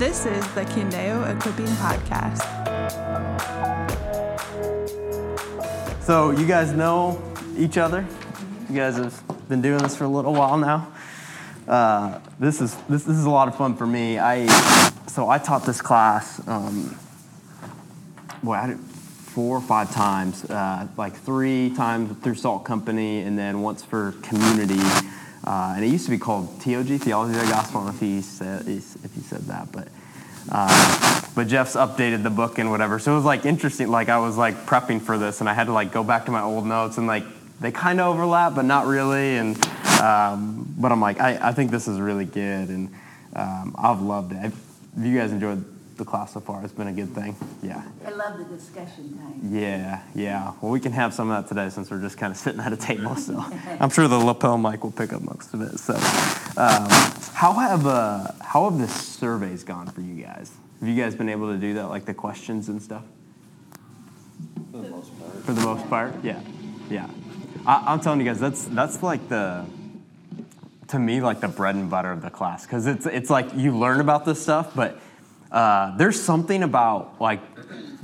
This is the Kindeo Equipping Podcast. So you guys know each other. You guys have been doing this for a little while now. Uh, this is this, this is a lot of fun for me. I so I taught this class. Um, boy, I did four or five times, uh, like three times through Salt Company, and then once for community. Uh, and it used to be called TOG, Theology of the Gospel, if he said if he said that, but. Uh, but Jeff's updated the book and whatever, so it was like interesting. Like I was like prepping for this, and I had to like go back to my old notes, and like they kind of overlap, but not really. And um, but I'm like, I, I think this is really good, and um, I've loved it. Have you guys enjoyed the class so far? It's been a good thing. Yeah. I love the discussion time. Yeah, yeah. Well, we can have some of that today since we're just kind of sitting at a table. So I'm sure the lapel mic will pick up most of it. So, um, how have uh, how have the surveys gone for you guys? Have you guys been able to do that, like the questions and stuff? For the most part. For the most part, yeah, yeah. I, I'm telling you guys, that's that's like the to me like the bread and butter of the class because it's it's like you learn about this stuff, but uh, there's something about like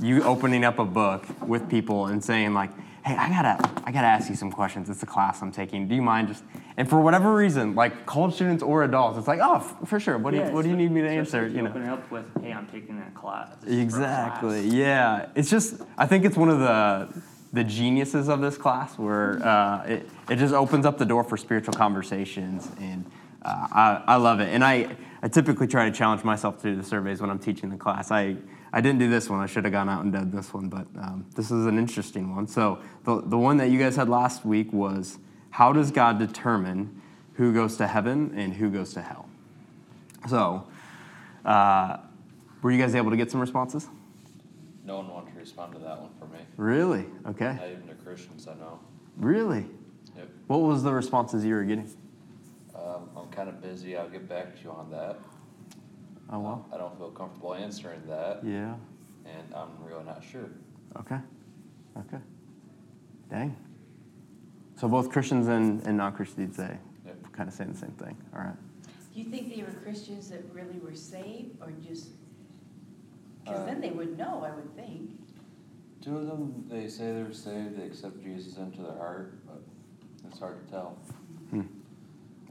you opening up a book with people and saying like, "Hey, I gotta I gotta ask you some questions. It's a class I'm taking. Do you mind just?" And for whatever reason, like college students or adults, it's like, "Oh, f- for sure. What do you What do you need me to answer?" If You know. Open it up with, hey, I'm taking that class. This is for a Exactly. class. Yeah. It's just I think it's one of the the geniuses of this class where uh, it it just opens up the door for spiritual conversations and uh, I I love it and I I typically try to challenge myself to do the surveys when I'm teaching the class. I I didn't do this one. I should have gone out and done this one, but um, this is an interesting one. So the the one that you guys had last week was how does God determine who goes to heaven and who goes to hell? So. Uh, were you guys able to get some responses? No one wanted to respond to that one for me. Really? Okay. Not even the Christians I know. Really? Yep. What was the responses you were getting? Um, I'm kind of busy. I'll get back to you on that. Oh well. I don't feel comfortable answering that, Yeah. and I'm really not sure. Okay. Okay. Dang. So both Christians and, and non-Christians say Yep. kind of saying the same thing. All right. Do you think they were Christians that really were saved or just, because Uh, then they would know, I would think. Two of them, they say they're saved, they accept Jesus into their heart, but it's hard to tell. Hmm.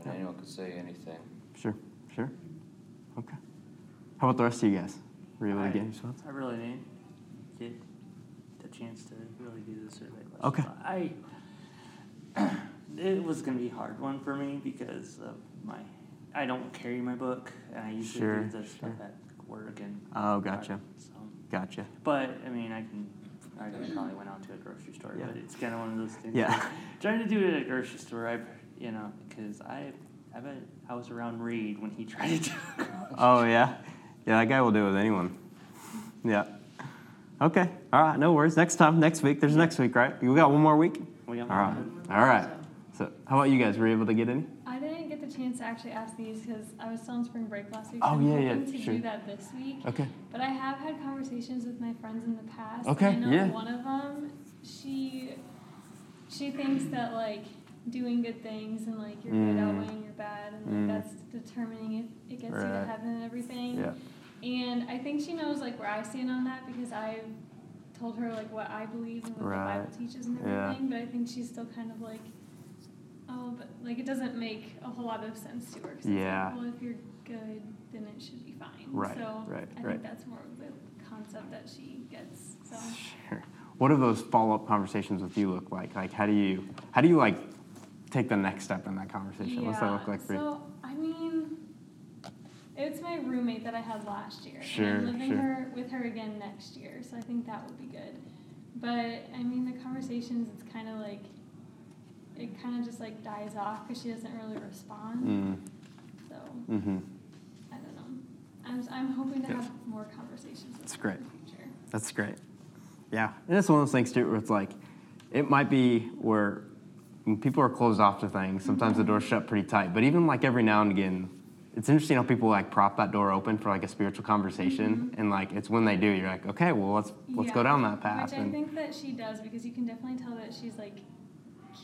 And anyone could say anything. Sure. Sure. Okay. How about the rest of you guys? Were you able to I- get any response? I really didn't get the chance to really do the survey questions. Okay. I, it was gonna be a hard one for me because of my, I don't carry my book, and I usually Sure, do the stuff at work and. Oh, gotcha. So, Gotcha. but, I mean, I can, I probably went out to a grocery store, Yeah. but it's kinda one of those things. Yeah. Trying to do it at a grocery store, I, you know, cause I, I bet I was around Reed when he tried to. Oh yeah. Yeah, that guy will do it with anyone. Yeah. Okay. All right. No worries. Next time, next week. There's next week, right? We got one more week. We got All right. one. All right. So, how about you guys? Were you able to get any? I didn't get the chance to actually ask these because I was still on spring break last week. Oh, I'm yeah, yeah, hoping to sure. do that this week. Okay. But I have had conversations with my friends in the past. Okay, I know yeah. one of them, she she thinks that like doing good things and like your good Mm. outweighing your bad and like Mm. that's determining if it gets you to heaven and everything. Yeah. And I think she knows like where I stand on that because I've told her like what I believe and what Right. the Bible teaches and Yeah. everything. But I think she's still kind of like, oh, but like it doesn't make a whole lot of sense to her. 'cause it's like, Yeah. well, if you're good, then it should be fine. Right, So right, I right. think that's more of the concept that she gets. So. Sure. What do those follow-up conversations with you look like? Like, how do you, how do you like take the next step in that conversation? What's that look like for you? So, I mean, it's my roommate that I had last year. Sure, and I'm living sure. her with her again next year, so I think that would be good. But I mean, the conversations, it's kind of like, it kind of just like dies off because she doesn't really respond. Mm. So Mm-hmm. I don't know. I'm, I'm hoping to Yeah. have more conversations. That's great. That's great. Yeah, and it's one of those things too, where it's like, it might be where when people are closed off to things. Sometimes the door's shut pretty tight, but even like every now and again, it's interesting how people like prop that door open for like a spiritual conversation, and like it's when they do, you're like, okay, well let's let's go down that path. Which I and- think that she does because you can definitely tell that she's like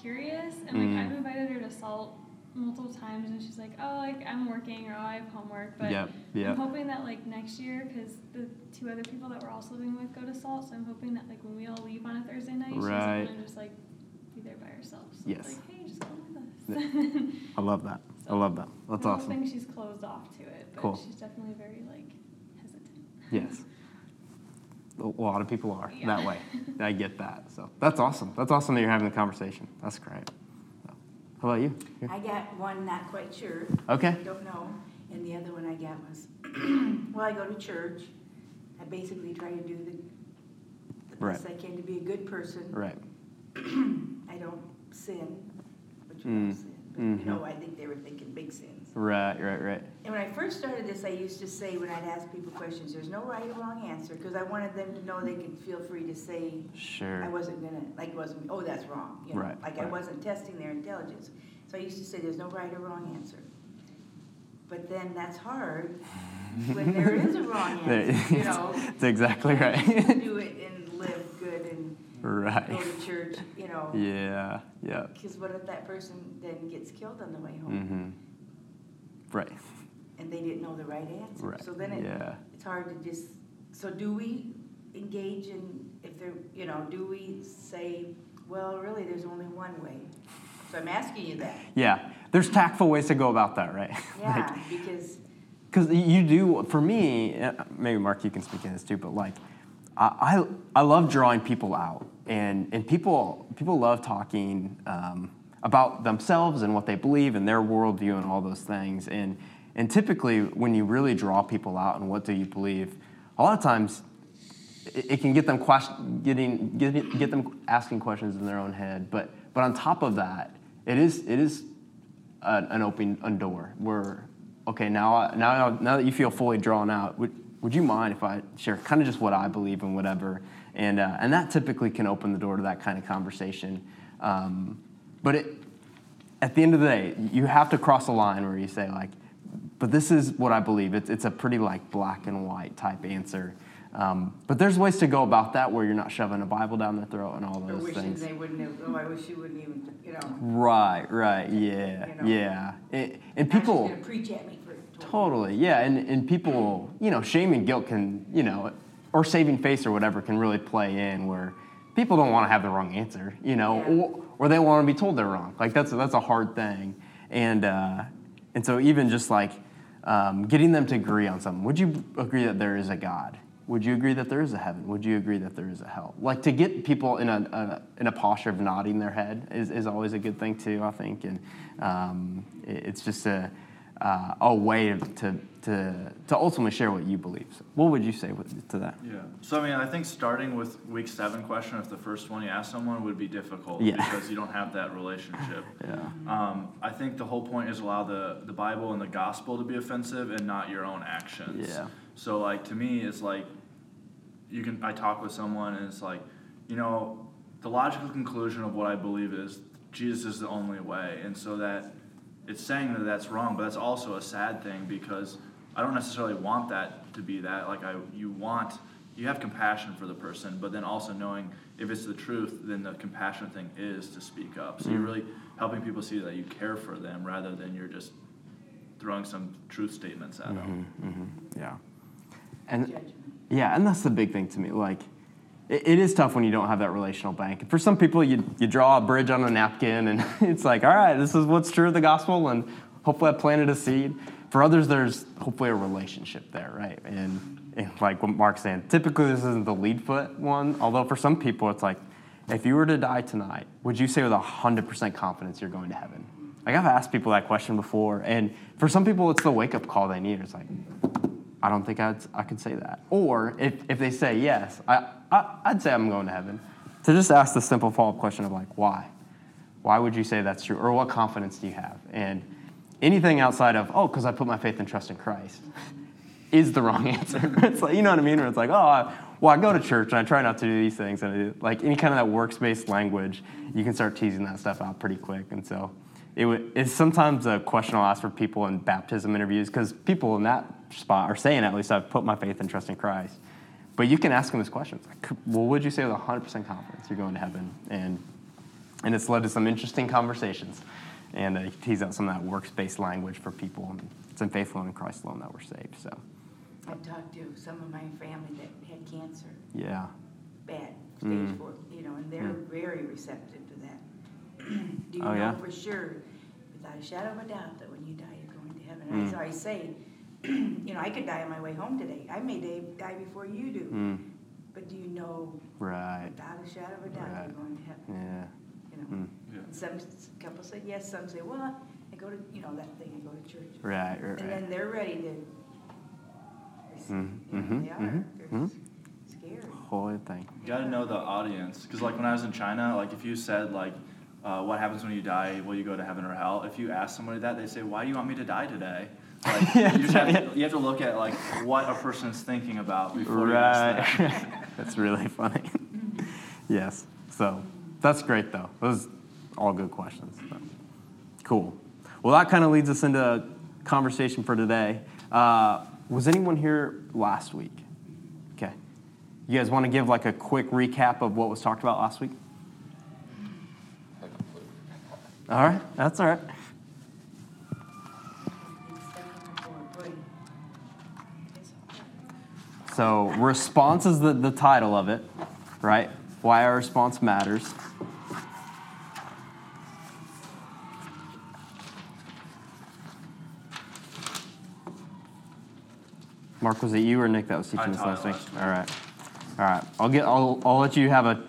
curious and like Mm. I've invited her to salt multiple times, and she's like, "Oh, like I'm working or oh, I have homework." But Yep, yep. I'm hoping that like next year, because the two other people that we're also living with go to Salt, so I'm hoping that like when we all leave on a Thursday night, Right. want to just like be there by herself. So Yes. it's like, hey, just come with us. I love that. I love that. That's I'm awesome. hoping she's closed off to it, but Cool. she's definitely very like hesitant. Yes. A lot of people are Yeah. that way. I get that. So that's awesome. That's awesome that you're having the conversation. That's great. So, how about you? I got one not quite sure. Okay. I Don't know. And the other one I got was, well, I go to church. I basically try to do the, the best I can to be a good person. Right. I don't sin, but you Mm. don't sin. But Mhm. you know, I think they were thinking big sins. Right. Right. Right. And when I first started this, I used to say when I'd ask people questions, there's no right or wrong answer, because I wanted them to know they could feel free to say, Sure. I wasn't gonna, like, it wasn't, oh, that's wrong, you know, Right, like I wasn't testing their intelligence. So I used to say, there's no right or wrong answer. But then that's hard when there is a wrong answer, you know. That's exactly right. Do it and live good and go right. to church, you know. Yeah. Yeah. Because what if that person then gets killed on the way home? Mm-hmm. Right. And they didn't know the right answer? Right. So then it, Yeah. it's hard to just, so do we engage in, if there, you know, do we say, well, really, there's only one way? So I'm asking you that. Yeah. There's tactful ways to go about that, right? Yeah, because, Because you do, for me, uh, maybe Mark, you can speak in this too, but like, I, I, love drawing people out, and, and people, people love talking um, about themselves and what they believe and their worldview and all those things. And, and typically, when you really draw people out and what do you believe, a lot of times it, it can get them question, getting, get, get them asking questions in their own head. But, but on top of that, it is, it is an, an open door where okay now now now that you feel fully drawn out would you mind if I share kind of just what I believe and whatever and uh, and that typically can open the door to that kind of conversation um, but it at the end of the day you have to cross a line where you say like but this is what I believe it's it's a pretty like black and white type answer um, but there's ways to go about that where you're not shoving a Bible down their throat and all or those wishing things they wouldn't have, oh, I wish you wouldn't even, you know. Right, right, yeah, You know. yeah. And, and people, preach at me. Totally, yeah. And, and people, you know, shame and guilt can, you know, or saving face or whatever can really play in where people don't want to have the wrong answer, you know, Yeah. or, or they want to be told they're wrong. Like that's, that's a hard thing. And, uh, and so even just like um, getting them to agree on something, would you agree that there is a God? Would you agree that there is a heaven? Would you agree that there is a hell? Like to get people in a, a in a posture of nodding their head is, is always a good thing too. I think, and um, it- it's just a uh, a way to to to ultimately share what you believe. So what would you say with, to that? Yeah. So I mean, I think starting with week seven question, if the first one you ask someone would be difficult Yeah. because you don't have that relationship. Yeah. Um, I think the whole point is allow the the Bible and the gospel to be offensive and not your own actions. Yeah. So like to me, it's like you can I talk with someone and it's like, you know, the logical conclusion of what I believe is Jesus is the only way, and so that it's saying that that's wrong, but that's also a sad thing because I don't necessarily want that to be that. Like I, you want, you have compassion for the person, but then also knowing if it's the truth, then the compassion thing is to speak up. So you're mm. really helping people see that you care for them rather than you're just throwing some truth statements at mm-hmm, them. Mm-hmm, yeah. And yeah, and that's the big thing to me. Like, it, is tough when you don't have that relational bank. For some people, you, you draw a bridge on a napkin, and it's like, all right, this is what's true of the gospel, and hopefully I planted a seed. For others, there's hopefully a relationship there, right? And, and like what Mark's saying, typically this isn't the lead foot one, although for some people, it's like, if you were to die tonight, would you say with 100% confidence you're going to heaven? Like, I've asked people that question before, and for some people, it's the wake up call they need. It's like, I don't think I'd, I could say that. Or if, if they say yes, I, I, I'd say I'm going to heaven. To just ask the simple follow up question of like, why? Why would you say that's true? Or what confidence do you have? And anything outside of, oh, because I put my faith and trust in Christ is the wrong answer. it's like, you know what I mean? Where it's like, oh, I, well, I go to church and I try not to do these things. And I do, like any kind of that works based language, you can start teasing that stuff out pretty quick. And so it would, it's sometimes a question I'll ask for people in baptism interviews because people in that spot are saying, at least, I've put my faith and trust in Christ. But you can ask them this question. Like, well, would you say with 100% confidence you're going to heaven? And, and it's led to some interesting conversations. and uh, he teased out some of that works-based language for people. And it's in faith alone in Christ alone that we're saved. So, I've talked to some of my family that had cancer, yeah. bad, stage Mm. four, you know, and they're very receptive to that. Do you Oh, know yeah? for sure, without a shadow of a doubt, that when you die, you're going to heaven? And Mm. I say, you know, I could die on my way home today. I may die- die before you do. Mm, But do you know right. without a shadow of a doubt Right. you're going to heaven? Yeah. You know, Mm, Yeah. some s- couples say yes, some say, well, I go to, you know, that thing, I go to church. right. Right. And Right. then they're ready to, receive, Mm, you know, mhm, they are, mhm, they're mhm. s- scared. Whole thing. You gotta know the audience, because like when I was in China, like if you said like, uh, what happens when you die? Will you go to heaven or hell? If you ask somebody that, they say, why do you want me to die today? Like, Yeah, you, have to, you have to look at like what a person's thinking about before you ask Right. that. that's really funny. yes. So that's great, though. Those all good questions. So, Cool. Well, that kind of leads us into conversation for today. Uh, was anyone here last week? Okay. You guys want to give like a quick recap of what was talked about last week? I completely forgot. All right. That's all right. So, response is the, the title of it, right? Why our response matters. Mark, was it you or Nick that was teaching I this last week? All right. All right. I'll get. I'll, I'll let you have a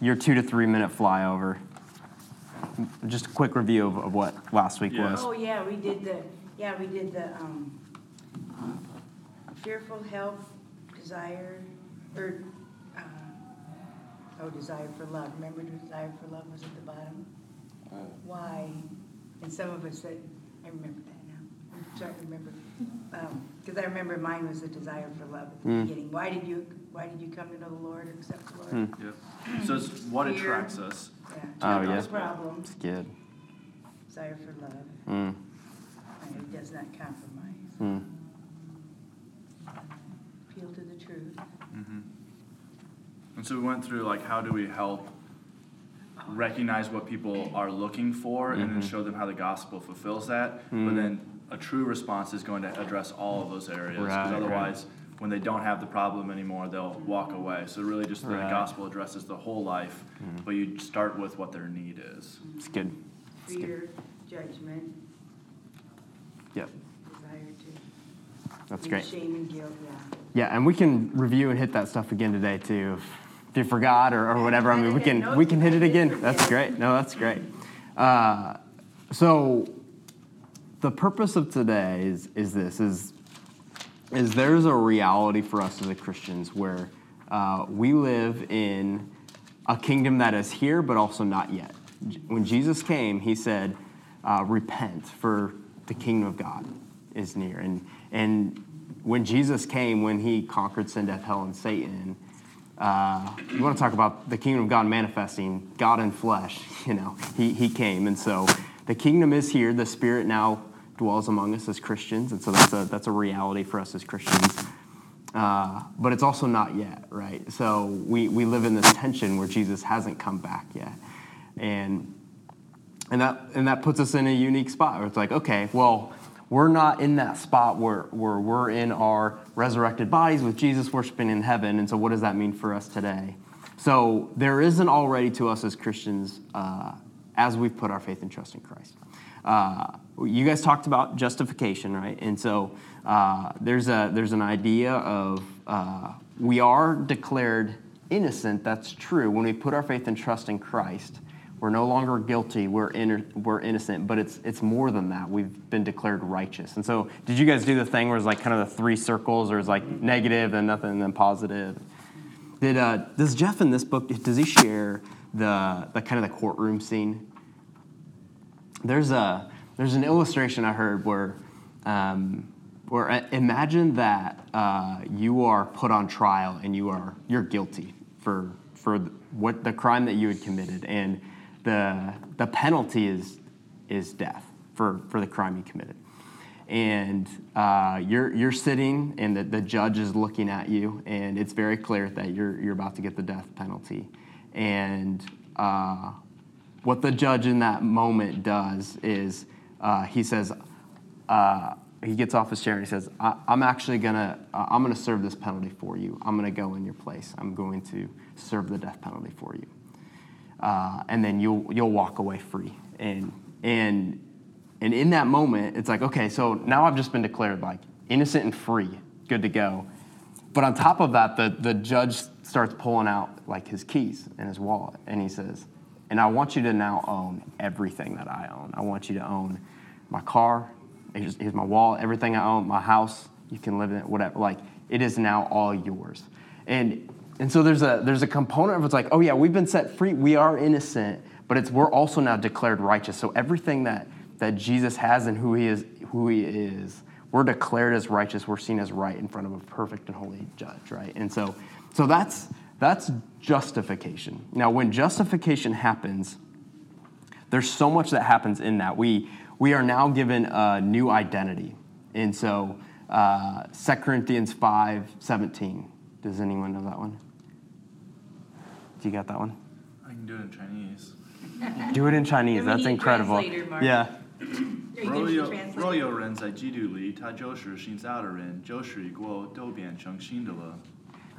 your two to three minute flyover. Just a quick review of, of what last week Yeah. was. Oh, yeah, we did the, yeah, we did the, um, fearful help, desire, or, uh, oh, desire for love. Remember desire for love was at the bottom? Uh, Why? And some of us said, I remember that now. I'm trying to remember. Because I remember mine was the desire for love at the Mm. beginning. Why did you, why did you come to know the Lord or accept the Lord? Hmm. Yep. So it's what Fear. attracts us. Yeah. Oh, no yeah. Problems, It's good. desire for love, Mm. and it does not compromise. Mm. Appeal to the truth. hmm And so we went through like how do we help recognize what people are looking for and then Mhm. show them how the gospel fulfills that. Mm. But then a true response is going to address all of those areas. Right, Because right. otherwise, when they don't have the problem anymore, they'll walk away. So really just the Right. gospel addresses the whole life, Mm. but you start with what their need is. It's good. It's good. Fear, judgment, Yep. That's great. Shame and guilt, yeah. Yeah, and we can review and hit that stuff again today too. If you forgot or, or whatever, I mean, we can we can hit it again. That's great. No, that's great. Uh, so, the purpose of today is is this is is there's a reality for us as a Christians where uh, we live in a kingdom that is here but also not yet. When Jesus came, he said, uh, "Repent, for the kingdom of God is near." And and when Jesus came, when he conquered sin, death, hell, and Satan, uh, you want to talk about the kingdom of God manifesting, God in flesh. You know, he he came, and so the kingdom is here. The Spirit now dwells among us as Christians, and so that's a that's a reality for us as Christians. Uh, but it's also not yet, right? So we, we live in this tension where Jesus hasn't come back yet. And, and, that, and that puts us in a unique spot where it's like, okay, well, we're not in that spot where, where we're in our resurrected bodies with Jesus worshiping in heaven. And so, what does that mean for us today? So, there isn't already to us as Christians uh, as we've put our faith and trust in Christ. Uh, you guys talked about justification, right? And so uh, there's a there's an idea of uh, we are declared innocent. That's true when we put our faith and trust in Christ. We're no longer guilty. We're in, we're innocent. But it's it's more than that. We've been declared righteous. And so, did you guys do the thing where it's like kind of the three circles, or it's like negative, then nothing, and then positive? Did uh, does Jeff in this book does he share the the kind of the courtroom scene? There's a there's an illustration I heard where um, where uh, imagine that uh, you are put on trial and you are you're guilty for for what the crime that you had committed and the the penalty is is death for for the crime you committed and uh, you're you're sitting and the, the judge is looking at you and it's very clear that you're you're about to get the death penalty and uh, what the judge in that moment does is uh, he says, uh, he gets off his chair and he says, I, am actually gonna, uh, I'm gonna serve this penalty for you. I'm gonna go in your place. I'm going to serve the death penalty for you. Uh, and then you'll, you'll walk away free. And, and, and in that moment, it's like, okay, so now I've just been declared like innocent and free, good to go. But on top of that, the, the judge starts pulling out like his keys and his wallet. And he says, and I want you to now own everything that I own. I want you to own my car, here's, my wallet, everything I own, my house, you can live in it, whatever. Like, it is now all yours. And and so there's a there's a component of it's like, oh yeah, we've been set free, we are innocent, but it's we're also now declared righteous. So everything that that Jesus has and who he is who he is, we're declared as righteous, we're seen as right in front of a perfect and holy judge, right? And so so that's that's justification. Now when justification happens, there's so much that happens in that. We we are now given a new identity. And so uh, 2 Corinthians 5 17. Does anyone know that one? Do you got that one? I can do it in Chinese. Do it in Chinese. You're That's meeting incredible. translator, Mark. Yeah. Are you gonna 若有 translate? 若有人在基督里，他就是新造的人，旧事已过，都变成新的了。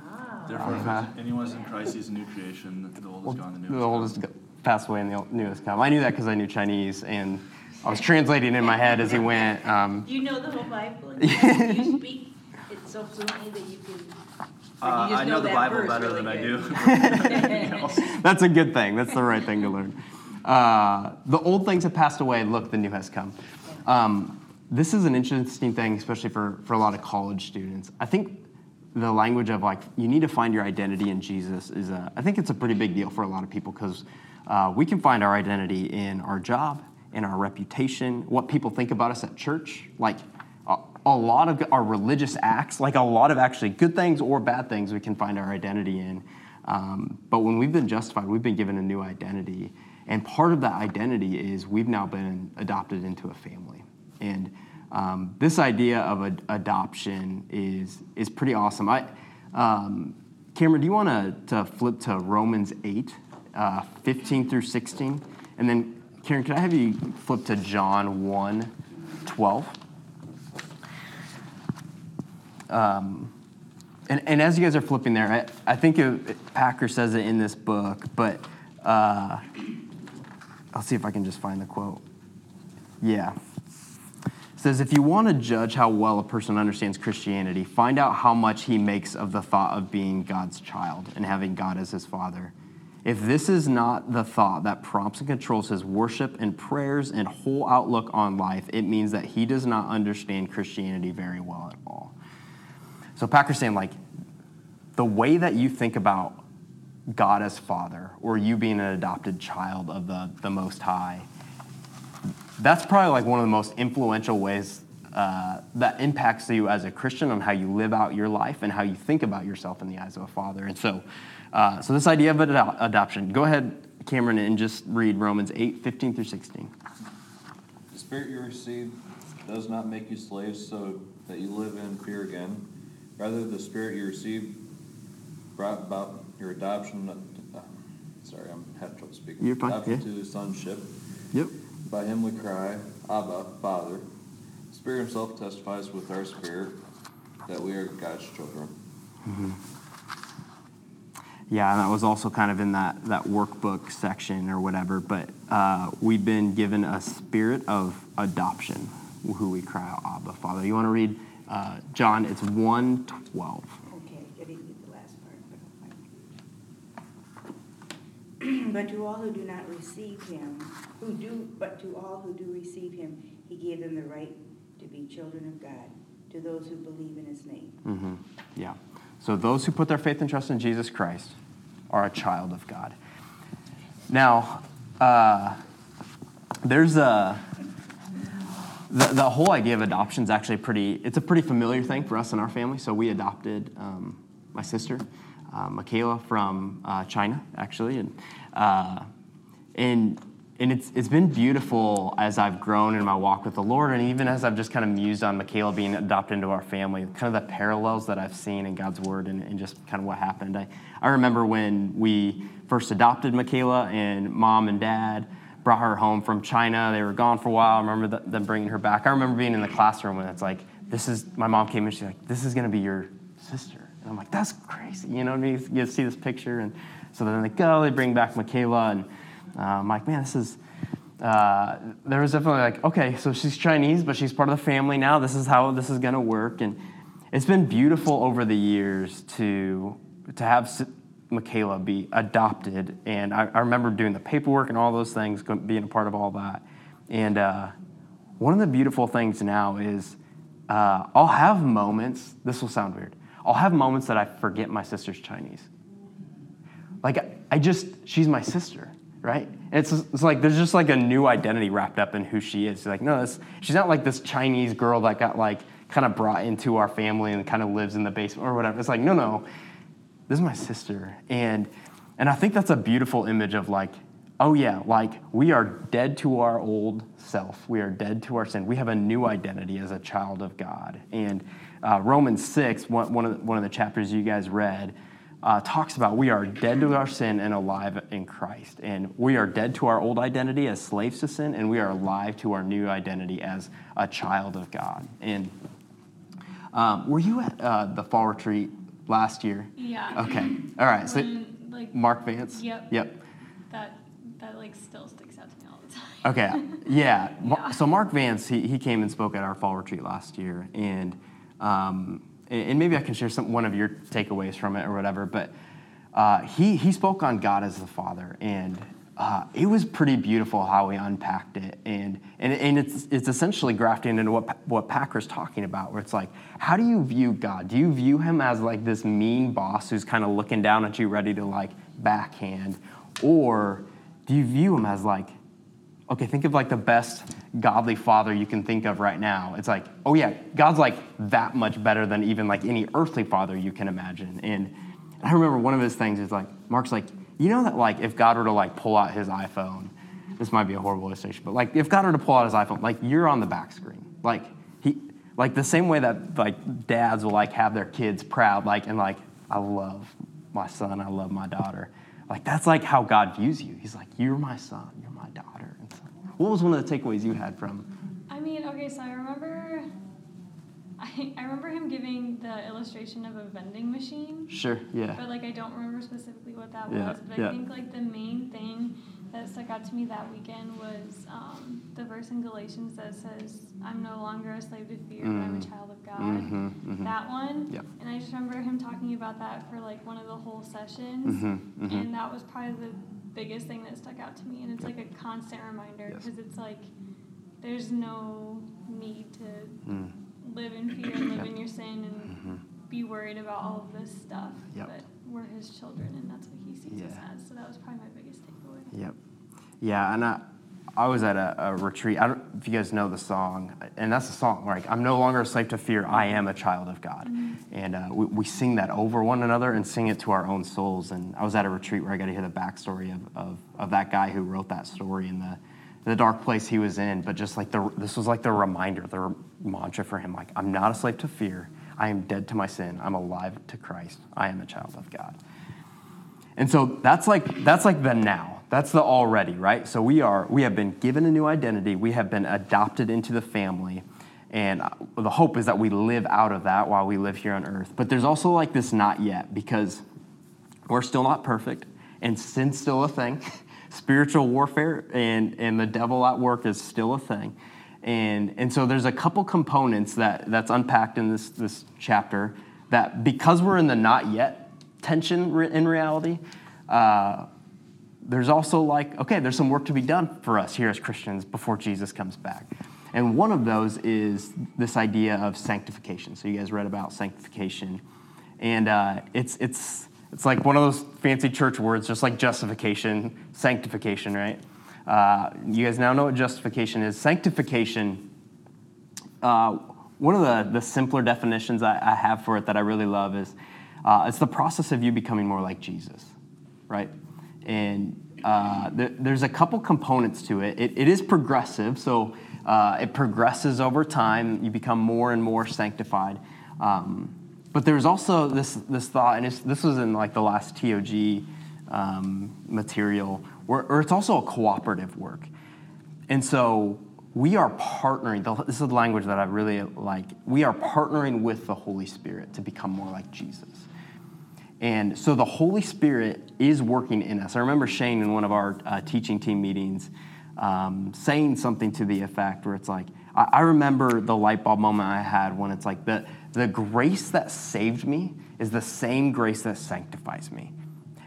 Ah. Therefore, if Uh-huh. anyone is in Christ, he's a new creation. The old is gone, the new The is oldest gone. go- passed away and the new has come. I knew that because I knew Chinese and I was translating in my head as he went. Um, Do you know the whole Bible? And you speak it so fluently that you can. or Uh, you just I know the Bible better really than I do. that's a good thing. That's the right thing to learn. Uh, the old things have passed away. Look, the new has come. Um, this is an interesting thing, especially for, for a lot of college students. I think the language of like, you need to find your identity in Jesus is, a, I think it's a pretty big deal for a lot of people because uh, we can find our identity in our job, in our reputation, what people think about us at church. Like, a, lot of our religious acts, like a lot of actually good things or bad things, we can find our identity in. Um, but when we've been justified, we've been given a new identity. And part of that identity is we've now been adopted into a family. And um, this idea of ad- adoption is, is pretty awesome. I, um, Cameron, do you want to flip to Romans 8, uh, 15 through 16? And then, Karen, could I have you flip to John 1, 12? Um, and, and as you guys are flipping there, I, I think it, Packer says it in this book, but uh, I'll see if I can just find the quote. Yeah. It says, if you want to judge how well a person understands Christianity, find out how much he makes of the thought of being God's child and having God as his father. If this is not the thought that prompts and controls his worship and prayers and whole outlook on life, it means that he does not understand Christianity very well at all. So Packer's saying, like, the way that you think about God as Father or you being an adopted child of the, the Most High, that's probably like one of the most influential ways uh, that impacts you as a Christian on how you live out your life and how you think about yourself in the eyes of a father. And so, uh, so this idea of ado- adoption, go ahead, Cameron, and just read Romans 8, 15 through 16. The spirit you received does not make you slaves so that you live in fear again. Rather, the spirit you received brought about your adoption. Uh, sorry, I'm having trouble speaking. You're fine, Adoption yeah. to sonship. Yep. By him we cry, Abba, Father. The Spirit himself testifies with our spirit that we are God's children. Yeah, and that was also kind of in that, that workbook section or whatever. But uh, we've been given a spirit of adoption, who we cry out, Abba, Father. You want to read uh, John? It's 112. Okay, I didn't get the last part, but I'll find it. But to all who do not receive him, who do, but to all who do receive him, he gave them the right to be children of God, to those who believe in his name. Mm-hmm. Yeah. So those who put their faith and trust in Jesus Christ are a child of God. Now, uh, there's a the, the whole idea of adoption is actually pretty it's a pretty familiar thing for us in our family so we adopted um, my sister uh, michaela from uh, china actually and uh, and and it's, it's been beautiful as I've grown in my walk with the Lord, and even as I've just kind of mused on Michaela being adopted into our family, kind of the parallels that I've seen in God's Word and, and just kind of what happened. I, I remember when we first adopted Michaela, and mom and dad brought her home from China. They were gone for a while. I remember th- them bringing her back. I remember being in the classroom when it's like, this is, my mom came in, she's like, this is to be your sister. And I'm like, that's crazy. You know what I mean? You see this picture. And so then they go, they bring back Michaela, and uh, I'm like, man, this is, uh, there was definitely like, okay, so she's Chinese, but she's part of the family now. This is how this is to work. And it's been beautiful over the years to, to have Michaela be adopted. And I, I remember doing the paperwork and all those things, being a part of all that. And uh, one of the beautiful things now is uh, I'll have moments, this will sound weird, I'll have moments that I forget my sister's Chinese. Like, I just, she's my sister, right? And it's, it's like, there's just like a new identity wrapped up in who she is. She's like, no, this, she's not like this Chinese girl that got like kind of brought into our family and kind of lives in the basement or whatever. It's like, no, no, this is my sister. And, and I think that's a beautiful image of like, oh yeah, like we are dead to our old self. We are dead to our sin. We have a new identity as a child of God. And uh, Romans 6, one, one, of the, one of the chapters you guys read, uh, talks about we are dead to our sin and alive in Christ. And we are dead to our old identity as slaves to sin, and we are alive to our new identity as a child of God. And um, were you at uh, the fall retreat last year? Yeah. Okay. All right. So When, like Mark Vance. Yep. Yep. that that like still sticks out to me all the time. Okay. Yeah. Yeah. So Mark Vance, he, he came and spoke at our fall retreat last year, and um, and and maybe I can share some one of your takeaways from it or whatever. But uh, he he spoke on God as the Father, and uh, it was pretty beautiful how he unpacked it, and and, and it's it's essentially grafting into what what Packer's talking about, where it's like, how do you view God? Do you view him as like this mean boss who's kind of looking down at you, ready to like backhand, or do you view him as like okay, think of like the best godly father you can think of right now. It's like, oh yeah, God's like that much better than even like any earthly father you can imagine. And I remember one of his things is like, Mark's like, you know that like if God were to like pull out his iPhone, this might be a horrible illustration, but like if God were to pull out his iPhone, like you're on the back screen. Like he like the same way that like dads will like have their kids proud, like and like, I love my son, I love my daughter. Like that's like how God views you. He's like, You're my son, you're my daughter. So, what was one of the takeaways you had from I mean, okay, so I remember, I, I remember him giving the illustration of a vending machine, Sure, yeah. but like I don't remember specifically what that Yeah, was. But yeah. I think like the main thing that stuck out to me that weekend was um, the verse in Galatians that says, "I'm no longer a slave to fear, but I'm a Mm. child of God." Mhm, mhm. That one, Yep. and I just remember him talking about that for like one of the whole sessions, Mhm, mhm. and that was probably the biggest thing that stuck out to me. And it's Yep. like a constant reminder Yes. because it's like there's no need to Mm. Live in fear and live in your sin and Mhm. be worried about all of this stuff. Yep. But we're his children, and that's what he sees us as. So that was probably my biggest takeaway. Yep. Yeah, and I, I was at a, a retreat. I don't if you guys know the song, and that's the song. Like, I'm no longer a slave to fear. I am a child of God, and uh, we, we sing that over one another and sing it to our own souls. And I was at a retreat where I got to hear the backstory of, of, of that guy who wrote that story and the the dark place he was in. But just like the this was like the reminder, the mantra for him. Like, I'm not a slave to fear. I am dead to my sin. I'm alive to Christ. I am a child of God. And so that's like that's like the now. That's the already, right? So we are we have been given a new identity. We have been adopted into the family. And uh, the hope is that we live out of that while we live here on earth. But there's also like this not yet because we're still not perfect and sin's still a thing. Spiritual warfare and, and the devil at work is still a thing. And, and so there's a couple components that, that's unpacked in this, this chapter that because we're in the not yet tension in reality, uh, there's also like, okay, there's some work to be done for us here as Christians before Jesus comes back. And one of those is this idea of sanctification. So you guys read about sanctification. And uh, it's, it's, it's like one of those fancy church words, just like justification, sanctification, right? Uh, you guys now know what justification is. Sanctification, uh, one of the, the simpler definitions I, I have for it that I really love is uh, it's the process of you becoming more like Jesus, right? And uh, there, there's a couple components to it. It, it is progressive, so uh, it progresses over time. You become more and more sanctified. Um, but there's also this, this thought, and this was in like the last TOG um, material, where, where it's also a cooperative work. And so we are partnering, this is the language that I really like. We are partnering with the Holy Spirit to become more like Jesus. And so the Holy Spirit is working in us. I remember Shane in one of our uh, teaching team meetings um, saying something to the effect where it's like, I, I remember the light bulb moment I had when it's like, the, the grace that saved me is the same grace that sanctifies me.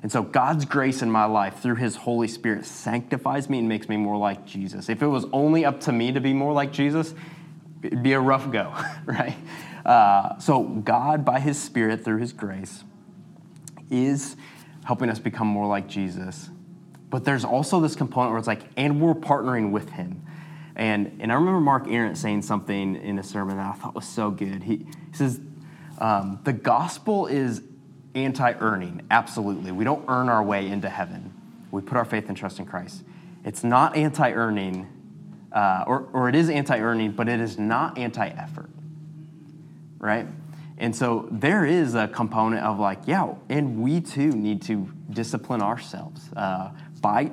And so God's grace in my life through his Holy Spirit sanctifies me and makes me more like Jesus. If it was only up to me to be more like Jesus, it'd be a rough go, right? Uh, so God, by his Spirit, through his grace, is helping us become more like Jesus. But there's also this component where it's like, and we're partnering with him. And, and I remember Mark Arendt saying something in a sermon that I thought was so good. He, he says, um, The gospel is anti earning, absolutely. We don't earn our way into heaven, we put our faith and trust in Christ. It's not anti earning, uh, or, or it is anti earning, but it is not anti effort, right? And so there is a component of like, yeah, and we too need to discipline ourselves. Uh, by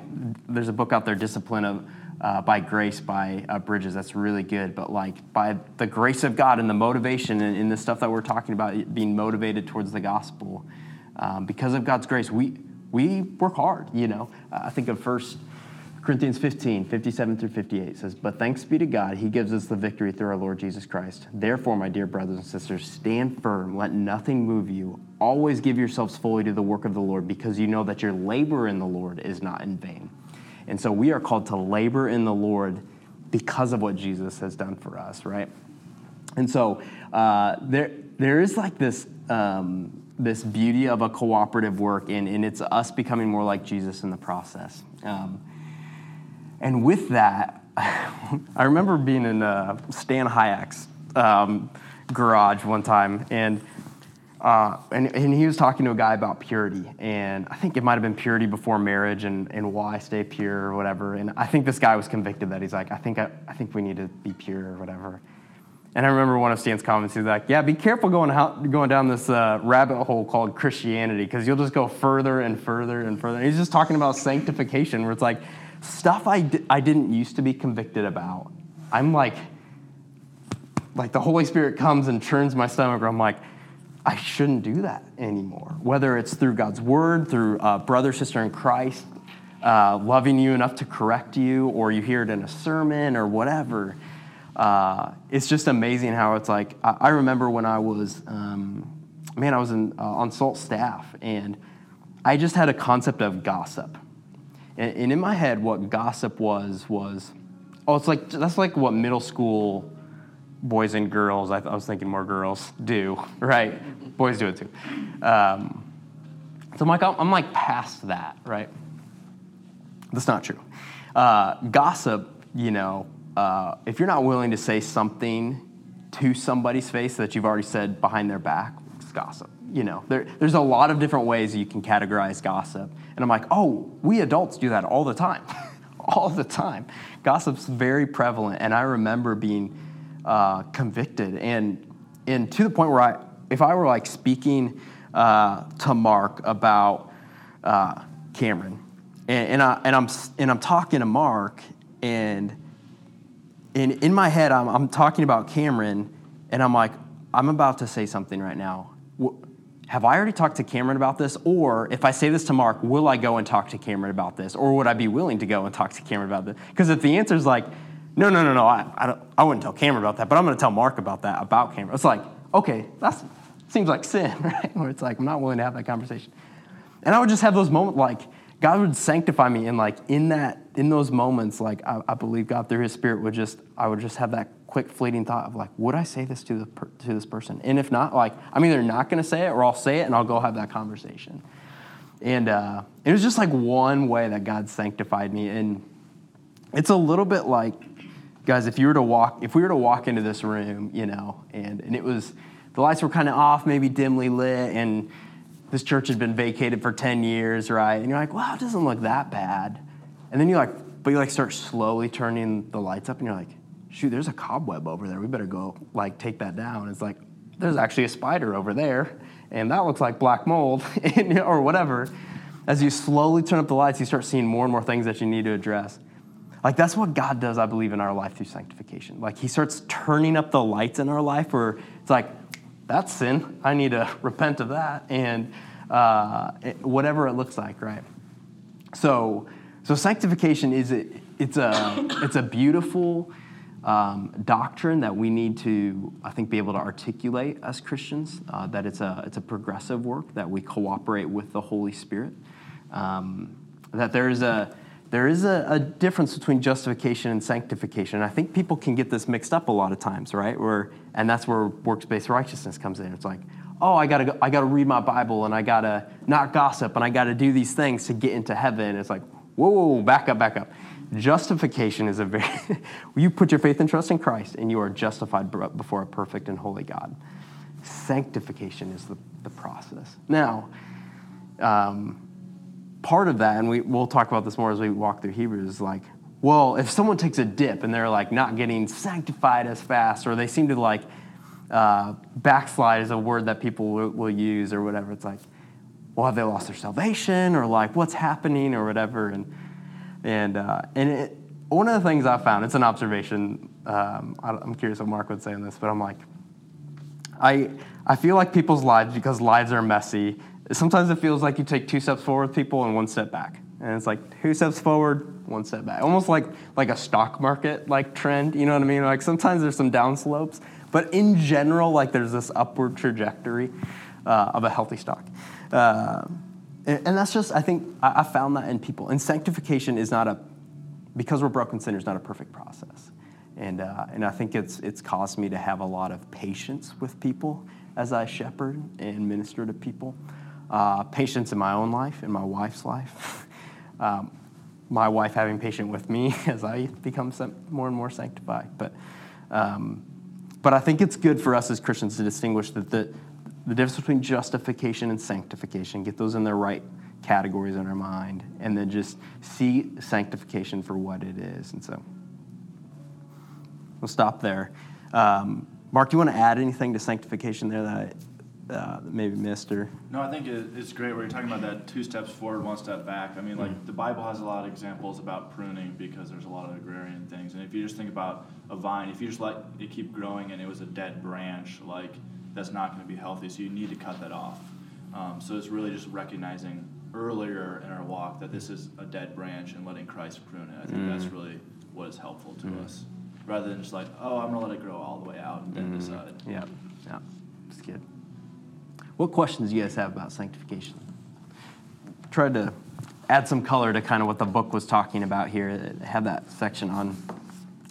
there's a book out there, Discipline of uh, by grace by uh, Bridges. That's really good. But like by the grace of God and the motivation and, and the stuff that we're talking about, being motivated towards the gospel, um, because of God's grace, we we work hard. You know, I think of First Corinthians 15, 57 through 58 says, But thanks be to God, He gives us the victory through our Lord Jesus Christ. Therefore, my dear brothers and sisters, stand firm, let nothing move you. Always give yourselves fully to the work of the Lord, because you know that your labor in the Lord is not in vain. And so we are called to labor in the Lord because of what Jesus has done for us, right? And so uh, there, there is like this, um, this beauty of a cooperative work, and, and it's us becoming more like Jesus in the process. Um, and with that, I remember being in uh, Stan Hayek's um, garage one time, and uh, and, and he was talking to a guy about purity, and I think it might have been purity before marriage and, and why stay pure or whatever. And I think this guy was convicted that he's like, I think I, I think we need to be pure or whatever. And I remember one of Stan's comments. He's like, "Yeah, be careful going out, going down this uh, rabbit hole called Christianity, because you'll just go further and further and further." And he's just talking about sanctification, where it's like stuff I di- I didn't used to be convicted about. I'm like, like the Holy Spirit comes and churns my stomach. Where I'm like, I shouldn't do that anymore. Whether it's through God's word, through a brother, sister in Christ, uh, loving you enough to correct you, or you hear it in a sermon or whatever. Uh, it's just amazing how it's like. I, I remember when I was, um, man, I was in, uh, on SALT staff, and I just had a concept of gossip. And, and in my head, what gossip was was, oh, it's like that's like what middle school boys and girls, I, I was thinking more girls do, right? boys do it too. Um, so I'm like, I'm like past that, right? That's not true. Uh, gossip, you know, uh, if you're not willing to say something to somebody's face that you've already said behind their back, it's gossip. You know, there, there's a lot of different ways you can categorize gossip. And I'm like, oh, we adults do that all the time. all the time. Gossip's very prevalent. And I remember being uh, convicted and and to the point where I if I were like speaking uh, to Mark about uh, Cameron and, and, I and I'm and I'm talking to Mark and and in my head I'm, I'm talking about Cameron and I'm like I'm about to say something right now. Have I already talked to Cameron about this? Or if I say this to Mark, will I go and talk to Cameron about this? Or would I be willing to go and talk to Cameron about this? Because if the answer is like, no, no, no, no, I, I, I wouldn't tell Cameron about that, but I'm going to tell Mark about that, about Cameron. It's like, okay, that seems like sin, right? Where it's like, I'm not willing to have that conversation. And I would just have those moments like, God would sanctify me, and like in that, in those moments, like I, I believe God through His Spirit would just, I would just have that quick fleeting thought of like, would I say this to the to this person? And if not, like I'm either not going to say it or I'll say it and I'll go have that conversation. And uh, it was just like one way that God sanctified me, and it's a little bit like guys, if you were to walk, if we were to walk into this room, you know, and, and it was, the lights were kind of off, maybe dimly lit, and this church had been vacated for 10 years, right? And you're like, wow, it doesn't look that bad. And then you like, but you like start slowly turning the lights up and you're like, shoot, there's a cobweb over there. We better go like take that down. It's like, there's actually a spider over there and that looks like black mold or whatever. As you slowly turn up the lights, you start seeing more and more things that you need to address. Like that's what God does, I believe, in our life through sanctification. Like He starts turning up the lights in our life where it's like, that's sin. I need to repent of that, and uh, it- whatever it looks like, right? So, so sanctification is a, it's a it's a beautiful um, doctrine that we need to, I think, be able to articulate as Christians. Uh, that it's a it's a progressive work that we cooperate with the Holy Spirit. Um, that there is a there is a, a difference between justification and sanctification. I think people can get this mixed up a lot of times, right? Where and that's where works-based righteousness comes in. It's like, oh, I gotta go, I gotta read my Bible and I gotta not gossip and I gotta do these things to get into heaven. It's like, whoa, whoa, whoa back up, back up. Justification is a very you put your faith and trust in Christ and you are justified before a perfect and holy God. Sanctification is the, the process. Now, um, part of that, and we, we'll talk about this more as we walk through Hebrews, is like, well, if someone takes a dip and they're like not getting sanctified as fast, or they seem to like uh, backslide is a word that people will, will use or whatever. It's like, well, have they lost their salvation, or like what's happening, or whatever. And and uh, and it, one of the things I found, it's an observation. Um, I, I'm curious what Mark would say on this, but I'm like, I, I feel like people's lives, because lives are messy, sometimes it feels like you take two steps forward with people and one step back. And it's like two steps forward, one step back. Almost like, like a stock market like trend, you know what I mean? Like sometimes there's some down slopes, but in general, like there's this upward trajectory uh, of a healthy stock. Uh, and, that's just, I think, I, I found that in people. And sanctification is not a, because we're broken sinners, not a perfect process. And, uh, and I think it's, it's caused me to have a lot of patience with people as I shepherd and minister to people. Uh, patience in my own life, in my wife's life. um, my wife having patience with me as I become more and more sanctified. But, um, but I think it's good for us as Christians to distinguish that the, the difference between justification and sanctification, get those in their right categories in our mind, and then just see sanctification for what it is. And so we'll stop there. Um, Mark, do you want to add anything to sanctification there that I uh, maybe missed or? No, I think it's great where you're talking about that two steps forward, one step back. I mean, like the Bible has a lot of examples about pruning because there's a lot of agrarian things. And if you just think about a vine, if you just let it keep growing and it was a dead branch, like that's not going to be healthy. So you need to cut that off. Um, so it's really just recognizing earlier in our walk that this is a dead branch and letting Christ prune it. I think that's really what is helpful to us, rather than just like, oh, I'm gonna let it grow all the way out and then decide. Yeah, yeah, that's good. What questions do you guys have about sanctification? Tried to add some color to kind of what the book was talking about here. It had that section on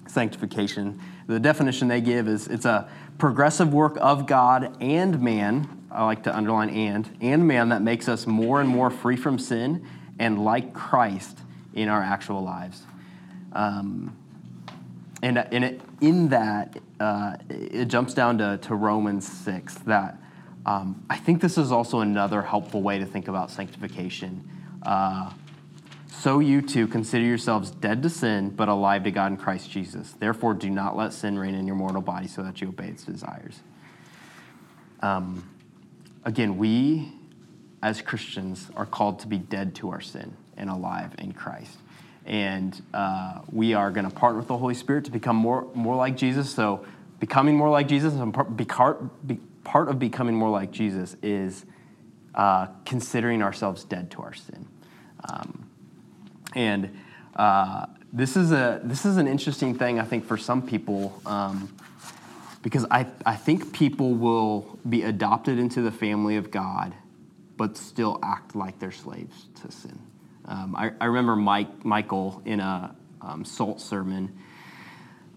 sanctification. The definition they give is it's a progressive work of God and man. I like to underline and and man that makes us more and more free from sin and like Christ in our actual lives. Um, and, and it, in that, uh, it jumps down to, to Romans 6 that um, I think this is also another helpful way to think about sanctification. Uh, so you too consider yourselves dead to sin, but alive to God in Christ Jesus. Therefore, do not let sin reign in your mortal body so that you obey its desires. Um, again, we as Christians are called to be dead to our sin and alive in Christ. And uh, we are going to partner with the Holy Spirit to become more, more like Jesus. So, becoming more like Jesus and be, part of becoming more like Jesus is uh, considering ourselves dead to our sin. Um, and uh, this is a this is an interesting thing I think for some people um, because I, I think people will be adopted into the family of God, but still act like they're slaves to sin. Um, I, I remember Mike Michael in a um, Salt sermon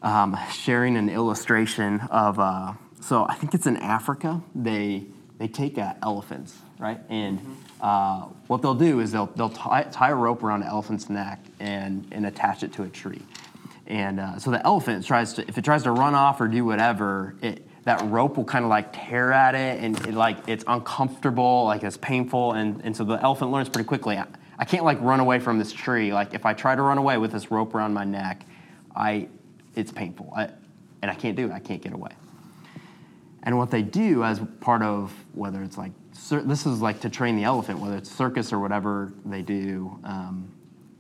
um, sharing an illustration of uh, so I think it's in Africa they they take uh, elephants right and uh, what they'll do is they'll they'll tie, tie a rope around an elephant's neck and and attach it to a tree and uh, so the elephant tries to if it tries to run off or do whatever it that rope will kind of like tear at it and it, like it's uncomfortable, like it's painful. And, and so the elephant learns pretty quickly. I, I can't like run away from this tree. Like if I try to run away with this rope around my neck, I, it's painful. I, and I can't do it. I can't get away. And what they do as part of whether it's like, this is like to train the elephant, whether it's circus or whatever they do, um,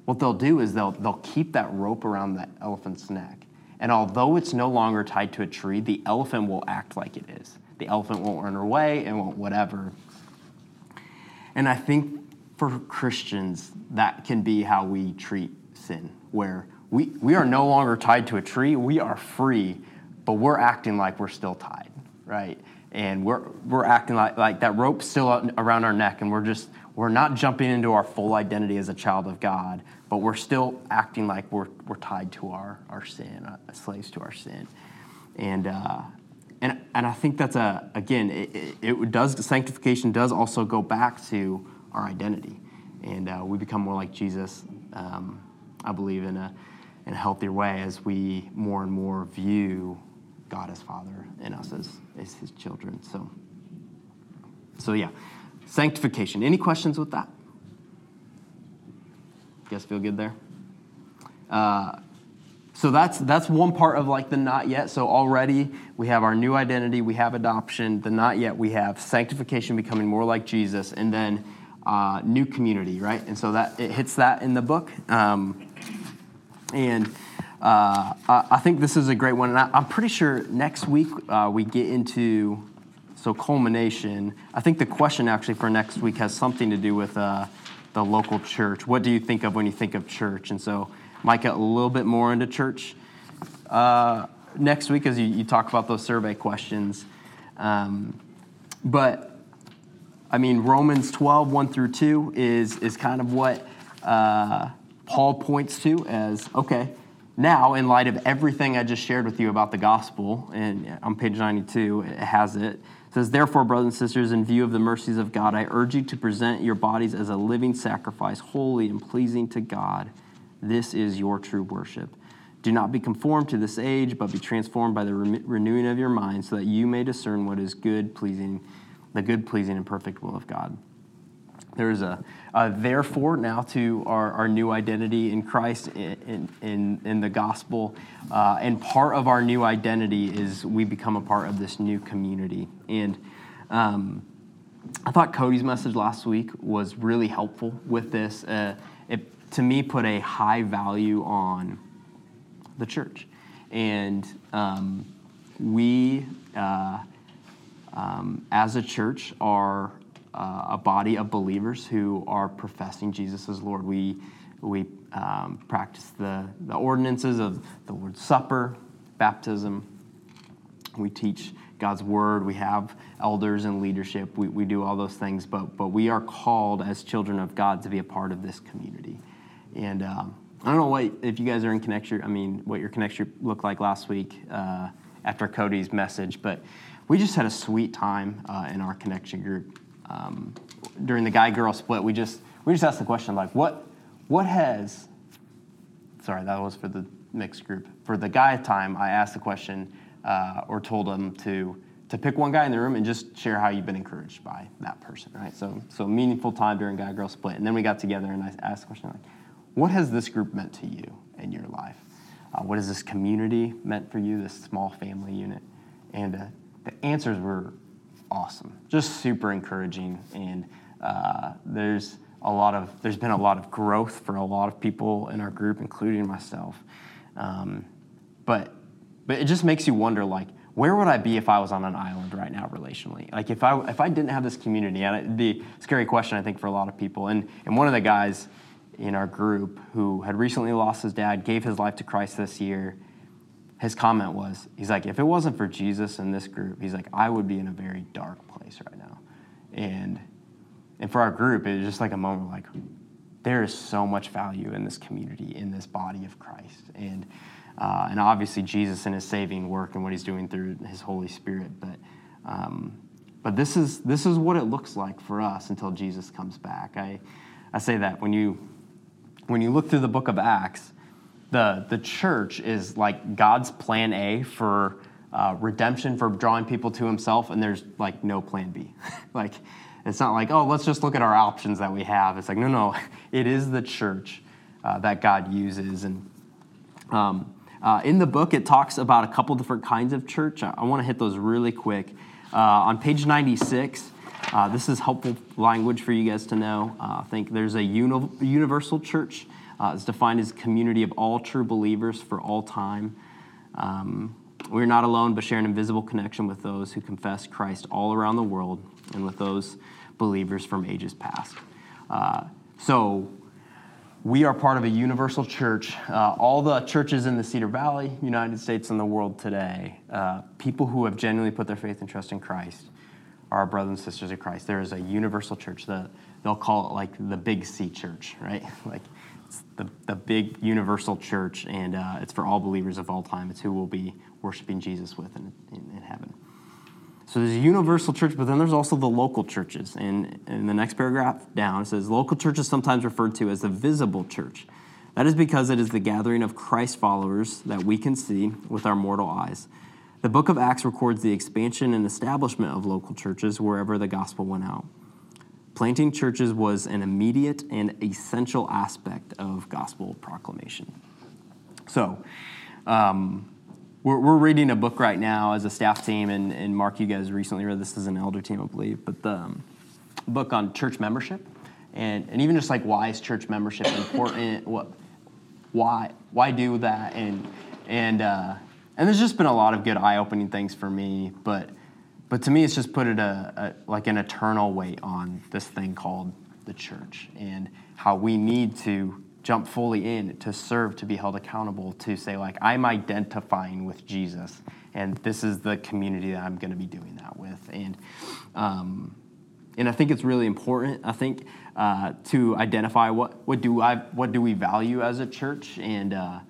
what they'll do is they'll, they'll keep that rope around the elephant's neck. And although it's no longer tied to a tree, the elephant will act like it is. The elephant won't run away and won't whatever. And I think for Christians, that can be how we treat sin, where we, we are no longer tied to a tree, we are free, but we're acting like we're still tied, right? And we're, we're acting like, like that rope's still around our neck, and we're just, we're not jumping into our full identity as a child of God, but we're still acting like we're, we're tied to our, our sin, uh, slaves to our sin. And, uh, and, and I think that's a, again, it, it, does, sanctification does also go back to our identity. And uh, we become more like Jesus, um, I believe, in a, in a healthier way as we more and more view God as Father and us as, as His children. So, so yeah, sanctification. Any questions with that? Guys feel good there? Uh, so that's that's one part of like the not yet. So already we have our new identity, we have adoption. The not yet we have sanctification, becoming more like Jesus, and then uh, new community, right? And so that it hits that in the book. Um, and uh, I think this is a great one. And I, am pretty sure next week uh, we get into so culmination. I think the question actually for next week has something to do with uh, the local church. What do you think of when you think of church? And so might get a little bit more into church uh, next week as you, you, talk about those survey questions. Um, but I mean, Romans 12, 1 through 2 is, is kind of what uh, Paul points to as okay, now, in light of everything I just shared with you about the gospel, and on page 92, it has it. It says, Therefore, brothers and sisters, in view of the mercies of God, I urge you to present your bodies as a living sacrifice, holy and pleasing to God. This is your true worship. Do not be conformed to this age, but be transformed by the re- renewing of your mind, so that you may discern what is good, pleasing, the good, pleasing, and perfect will of God. There's a, a therefore now to our, our new identity in Christ in, in, in the gospel. Uh, and part of our new identity is we become a part of this new community. And um, I thought Cody's message last week was really helpful with this. Uh, it, to me, put a high value on the church. And um, we, uh, um, as a church, are uh, a body of believers who are professing Jesus as Lord. We, we um, practice the, the ordinances of the Lord's Supper, baptism. We teach God's Word. We have elders and leadership. We, we do all those things, but, but we are called as children of God to be a part of this community. And um, I don't know what, if you guys are in connection, I mean, what your connection looked like last week uh, after Cody's message, but we just had a sweet time uh, in our connection group um, during the guy girl split, we just we just asked the question like, what what has sorry that was for the mixed group. For the guy time I asked the question uh, or told them to to pick one guy in the room and just share how you've been encouraged by that person right? So so meaningful time during guy girl split. And then we got together and I asked the question like what has this group meant to you in your life? Uh, what has this community meant for you this small family unit? And uh, the answers were awesome, just super encouraging. And uh, there's a lot of there's been a lot of growth for a lot of people in our group, including myself. Um, but but it just makes you wonder, like, where would I be if I was on an island right now, relationally? Like, if I if I didn't have this community, and it'd be a scary question, I think, for a lot of people. And and one of the guys in our group who had recently lost his dad gave his life to Christ this year his comment was, he's like, if it wasn't for Jesus and this group, he's like, I would be in a very dark place right now. And and for our group, it was just like a moment like, there is so much value in this community, in this body of Christ. And uh, and obviously Jesus and his saving work and what he's doing through his Holy Spirit. But um, but this is this is what it looks like for us until Jesus comes back. I I say that when you when you look through the book of Acts, the, the church is like God's plan A for, uh, redemption for drawing people to Himself, and there's like no plan B. like, it's not like, oh, let's just look at our options that we have. It's like, no, no, it is the church uh, that God uses. And um, uh, in the book, it talks about a couple different kinds of church. I, I want to hit those really quick. Uh, on page 96, uh, this is helpful language for you guys to know. Uh, I think there's a uni- universal church. Uh, it's defined as community of all true believers for all time. Um, we're not alone, but share an invisible connection with those who confess Christ all around the world and with those believers from ages past. Uh, so, we are part of a universal church. Uh, all the churches in the Cedar Valley, United States, and the world today, uh, people who have genuinely put their faith and trust in Christ, are our brothers and sisters of Christ. There is a universal church. that they'll call it like the Big C Church, right? Like the, the big universal church, and uh, it's for all believers of all time. It's who we'll be worshiping Jesus with in, in, in heaven. So there's a universal church, but then there's also the local churches. And in the next paragraph down, it says local church is sometimes referred to as the visible church. That is because it is the gathering of Christ followers that we can see with our mortal eyes. The book of Acts records the expansion and establishment of local churches wherever the gospel went out. Planting churches was an immediate and essential aspect of gospel proclamation. So, um, we're, we're reading a book right now as a staff team, and, and Mark, you guys recently read this as an elder team, I believe, but the um, book on church membership, and, and even just like why is church membership important? what, why, why do that? And and uh, and there's just been a lot of good eye-opening things for me, but but to me, it's just put it a, a like an eternal weight on this thing called the church and how we need to jump fully in to serve, to be held accountable, to say, like, I'm identifying with Jesus, and this is the community that I'm going to be doing that with. And, um, and I think it's really important. I think uh, to identify what, what do I what do we value as a church, and uh,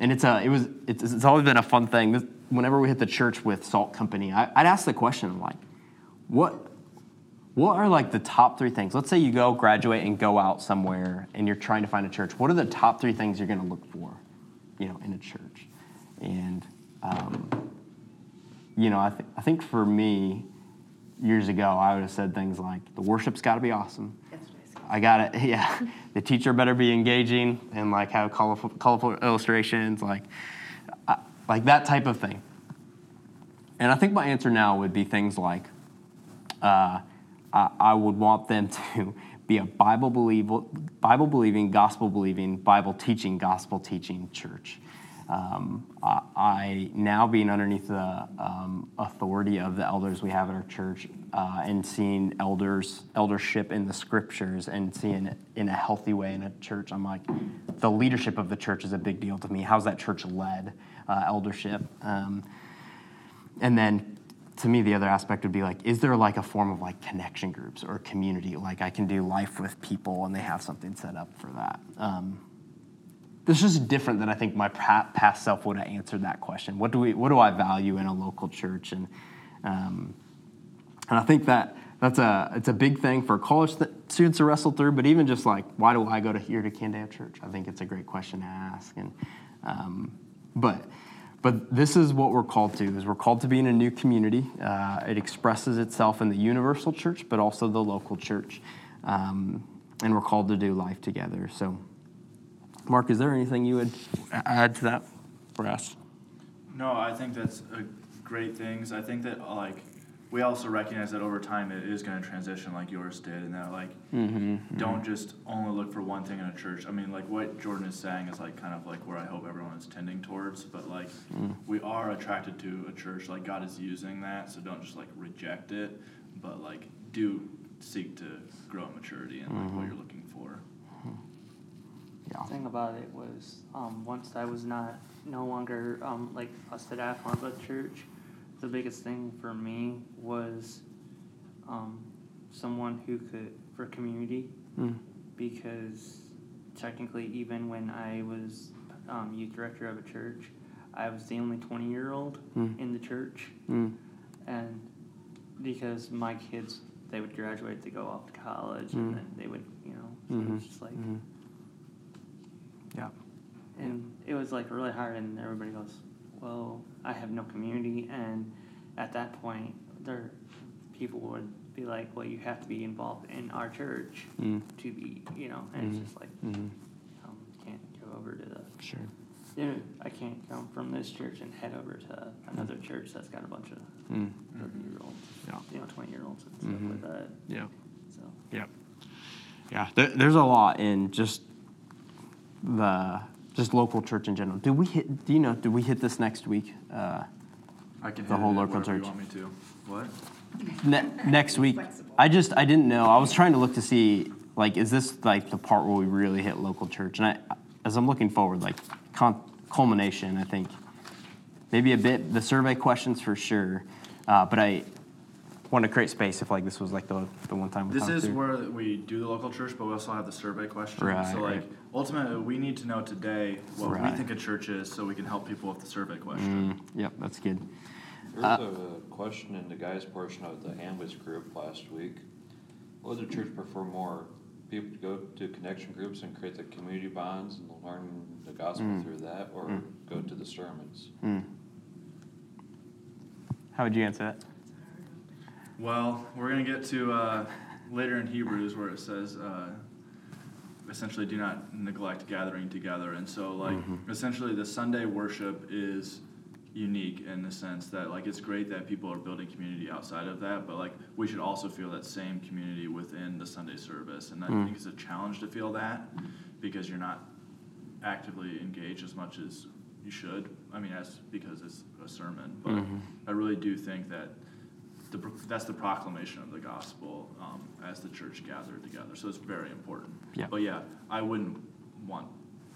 and it's a it was it's, it's always been a fun thing. This, whenever we hit the church with Salt Company, I, I'd ask the question like, what what are like the top three things? Let's say you go graduate and go out somewhere and you're trying to find a church. What are the top three things you're going to look for, you know, in a church? And, um, you know, I, th- I think for me, years ago, I would have said things like, the worship's got to be awesome. I got it. Yeah, the teacher better be engaging and like have colorful, colorful illustrations, like, like that type of thing. And I think my answer now would be things like, uh, I, I would want them to be a Bible, believing, gospel believing, Bible teaching, gospel teaching church. Um, I, I, now being underneath the um, authority of the elders we have at our church uh, and seeing elders eldership in the scriptures and seeing it in a healthy way in a church i'm like the leadership of the church is a big deal to me how's that church led eldership. Um, and then to me the other aspect would be like is there like a form of like connection groups or community? Like i can do life with people and they have something set up for that. Um, this is different than i think my past self would have answered that question. What do we what do i value in a local church? And um, and i think that that's a it's a big thing for college students to wrestle through but even just like why do i go to here to candale church? I think it's a great question to ask. And um, but but this is what we're called to is we're called to be in a new community. Uh, it expresses itself in the universal church but also the local church. Um, and we're called to do life together. So mark is there anything you would add to that for us? No i think that's great things. I think that like we also recognize that over time it is going to transition like yours did and that like mm-hmm, mm-hmm. don't just only look for one thing in a church i mean like what jordan is saying is like kind of like where i hope everyone is tending towards but like mm. we are attracted to a church like god is using that so don't just like reject it but like do seek to grow in maturity and like mm-hmm. what you're looking for mm-hmm. yeah. The thing about it was um, once I was not no longer um, like a staff on the church, the biggest thing for me was um, someone who could for community mm. because technically even when I was um, youth director of a church, I was the only 20 year old mm. in the church. Mm. And because my kids, they would graduate to go off to college and hmm. then they would, you know, so mm-hmm. it was just like. Mm-hmm. Yeah. And it was like really hard, and everybody goes, well, I have no community, and at that point, there, people would be like, well, you have to be involved in our church Mm. to be, you know, and Mhm. it's just like, Mhm. um, can't go over to the, Sure. you know, I can't come from this church and head over to another church that's got a bunch of Mm. thirty-year-olds, Yeah. you know, twenty-year-olds and stuff Mhm. like that, Yeah. so. Yep. Yeah, there, there's a lot in just the just local church in general. Do we hit? Do you know? Do we hit this next week? Uh, I can The whole local wherever you church. want me to. What? ne- next week. I just I didn't know. I was trying to look to see like is this like the part where we really hit local church? And I, as I'm looking forward, like con- culmination, I think maybe a bit the survey questions for sure. Uh, but I want to create space if like this was like the the one time. we This is through. where we do the local church, but we also have the survey question. Right, so like right. ultimately, we need to know today what we think a church is, so we can help people with the survey question. Mm, yep, that's good. There Uh, was a question in the guys portion of the Amway group last week. What would the church prefer more? People to go to connection groups and create the community bonds and learn the gospel Mm. through that, or Mm. go to the sermons? Mm. How would you answer that? Well, we're gonna get to uh, later in Hebrews where it says uh, essentially do not neglect gathering together, and so like Mhm. essentially the Sunday worship is unique in the sense that like it's great that people are building community outside of that, but like we should also feel that same community within the Sunday service, and I Mm. think it's a challenge to feel that because you're not actively engaged as much as you should. I mean, that's because it's a sermon, but Mhm. I really do think that the, that's the proclamation of the gospel um, as the church gathered together. So it's very important. Yeah. But yeah, I wouldn't want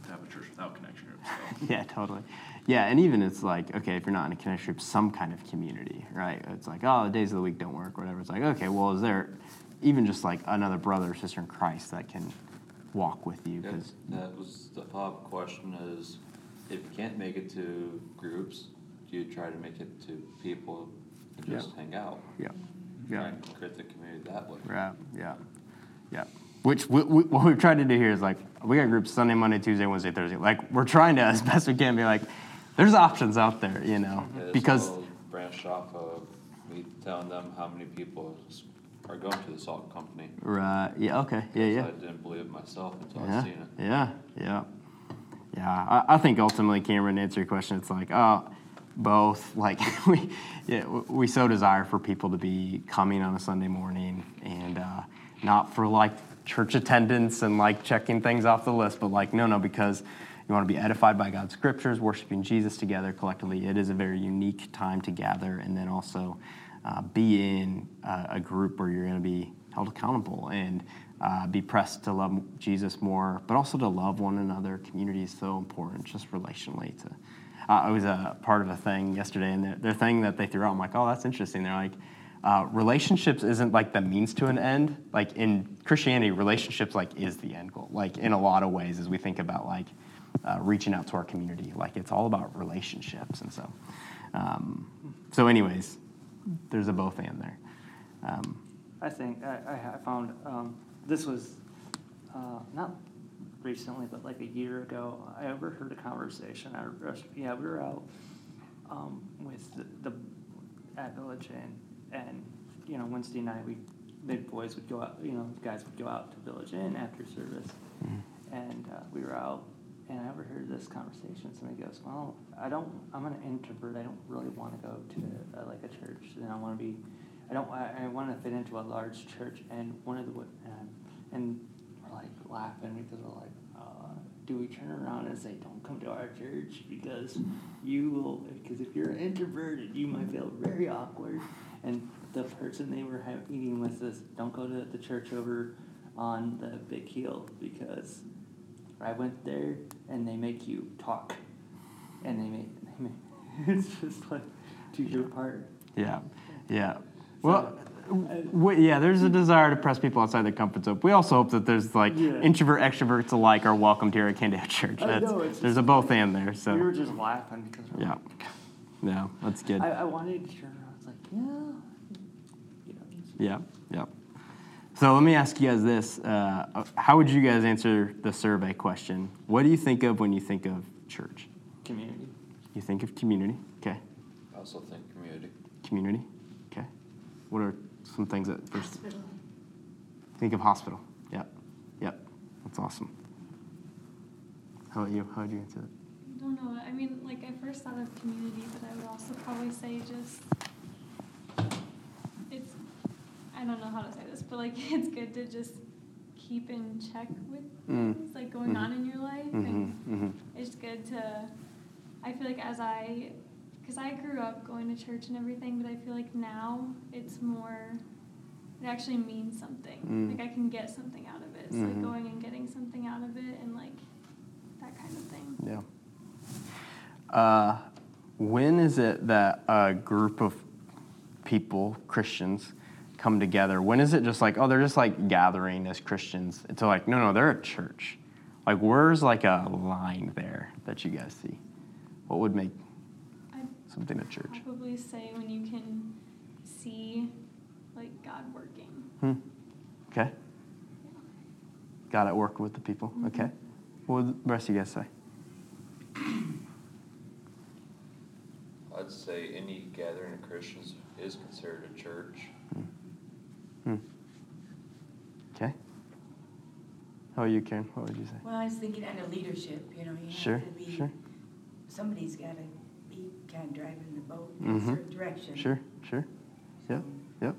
to have a church without connection groups. So. Yeah, totally. Yeah, and even it's like, okay, if you're not in a connection group, some kind of community, right? It's like, oh, the days of the week don't work, whatever. It's like, okay, well, is there even just like another brother or sister in Christ that can walk with you? Yeah, Because that was the pop-up question is, if you can't make it to groups, do you try to make it to people Yeah. just hang out? yeah, Try yeah, and create the community that way. right, yeah, yeah. Which we, we, what we've tried to do here is like, we got groups Sunday, Monday, Tuesday, Wednesday, Thursday. Like, we're trying to, as best we can, be like, there's options out there, you know? Yeah, this Because, all branched off of me telling them how many people s- are going to the salt company. right, yeah, okay, yeah, yeah. I didn't believe it myself until I Yeah, seen it. yeah, yeah, yeah. I, I think ultimately, Cameron, to answer your question, it's like, oh, both. Like we, yeah, we so desire for people to be coming on a Sunday morning, and uh, not for like church attendance and like checking things off the list, but like no, no, because you want to be edified by God's scriptures, worshiping Jesus together collectively. It is a very unique time to gather, and then also uh, be in uh, a group where you're going to be held accountable and uh, be pressed to love Jesus more, but also to love one another. Community is so important, just relationally. To, I was a part of a thing yesterday, and their, their thing that they threw out, I'm like, oh, that's interesting. They're like, uh, relationships isn't like the means to an end. Like in Christianity, relationships like is the end goal. Like in a lot of ways, as we think about like uh, reaching out to our community, like it's all about relationships. And so, um, so anyways, there's a both and there. Um, I think I, I found um, this was uh, not recently, but like a year ago. I overheard a conversation. At a rest- yeah, we were out um, with the, the at Village Inn, and you know Wednesday night we the boys would go out. You know, guys would go out to Village Inn after service, and uh, we were out. And I overheard this conversation. Somebody goes, "Well, I don't. I'm an introvert. I don't really want to go to uh, like a church, and I want to be I don't. I, I want to fit into a large church, and one of the and, and we're like laughing because we're like, uh, do we turn around and say, don't come to our church because you will? Because if you're introverted, you might feel very awkward. And the person they were ha- eating with says, don't go to the church over on the big hill because I went there and they make you talk, and they make, they make it's just like do your part. Yeah, yeah. Well, w- yeah, there's a desire to press people outside their comfort zone. We also hope that there's like Yeah. introvert extroverts alike are welcomed here at Candale Church. I know, it's there's just- a both and there. So We were just laughing because we're yeah, like, yeah, that's good. I, I wanted to turn around. It's like, yeah, you know, it's- Yeah, yeah. So let me ask you guys this: uh, How would you guys answer the survey question? What do you think of when you think of church? community. You think of community. Okay. I also think community. Community. Okay. What are some things that first Hospital. think of hospital? Yep. Yep. That's awesome. How about you? How would you answer that? I don't know. I mean, like I first thought of community, but I would also probably say just it's. I don't know how to say this, but like it's good to just keep in check with Mm. things like going Mhm. on in your life. Mm-hmm. And Mm-hmm. it's good to. I feel like as I, because I grew up going to church and everything, but I feel like now it's more. It actually means something. Mm. Like I can get something out of it. It's Mhm. like going and getting something out of it, and like that kind of thing. Yeah. Uh, when is it that a group of people, Christians, come together? When is it just like, oh, they're just like gathering as Christians? It's like, no, no, they're a church. Like, where's like a line there that you guys see? What would make something a church? probably say when you can see like God working. Hmm. Okay. Got it. Work with the people. Mhm. Okay. What would the rest of you guys say? I'd say any gathering of Christians is considered a church. Hmm. Okay. How are you, Karen? What would you say? Well, I was thinking under leadership, you know, you Sure, have to be, sure. somebody's gotta be kind of driving the boat in a Mhm. certain direction. Sure, sure. Yep, yep.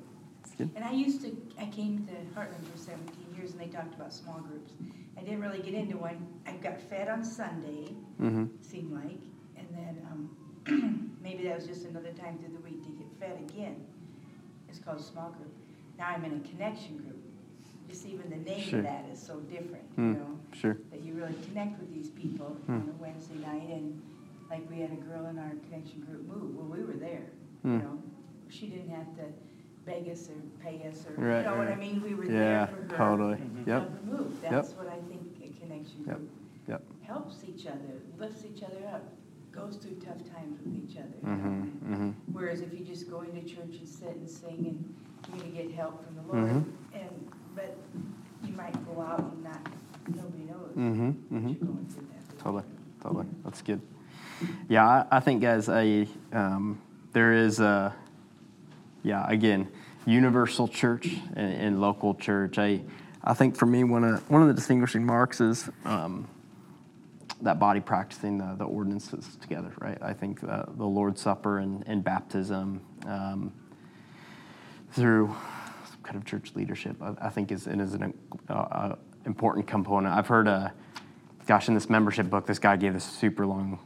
Good. And I used to, I came to Heartland for seventeen years and they talked about small groups. I didn't really get into one. I got fed on Sunday, Mm-hmm. seemed like, and then, um, maybe that was just another time through the week to get fed again. It's called a small group. Now I'm in a connection group. Just even the name Sure. of that is so different, you Hmm. know? Sure. that you really connect with these people Hmm. on a Wednesday night, and like we had a girl in our connection group move, well, we were there, you Hmm. know? She didn't have to beg us or pay us, or, Right, you know what I mean? We were Yeah, there for her. totally. to Yep. move, that's what I think a connection group Yep. helps each other, lifts each other up, goes through tough times with each other. Mm-hmm. Mm-hmm. Whereas if you just go into church and sit and sing and you're gonna get help from the Lord, Mhm. and, but you might go out and not, nobody knows Mm-hmm. Mm-hmm. you're going through that. Totally, totally. That's good. Yeah, I, I think, guys, a um, there is a, yeah, again, universal church and, and local church. I, I think for me, one of, one of the distinguishing marks is um, that body practicing the, the ordinances together, right? I think uh, the Lord's Supper and, and baptism um, through some kind of church leadership, I, I think is, is an uh, uh, important component. I've heard, uh, gosh, in this membership book, this guy gave this super long,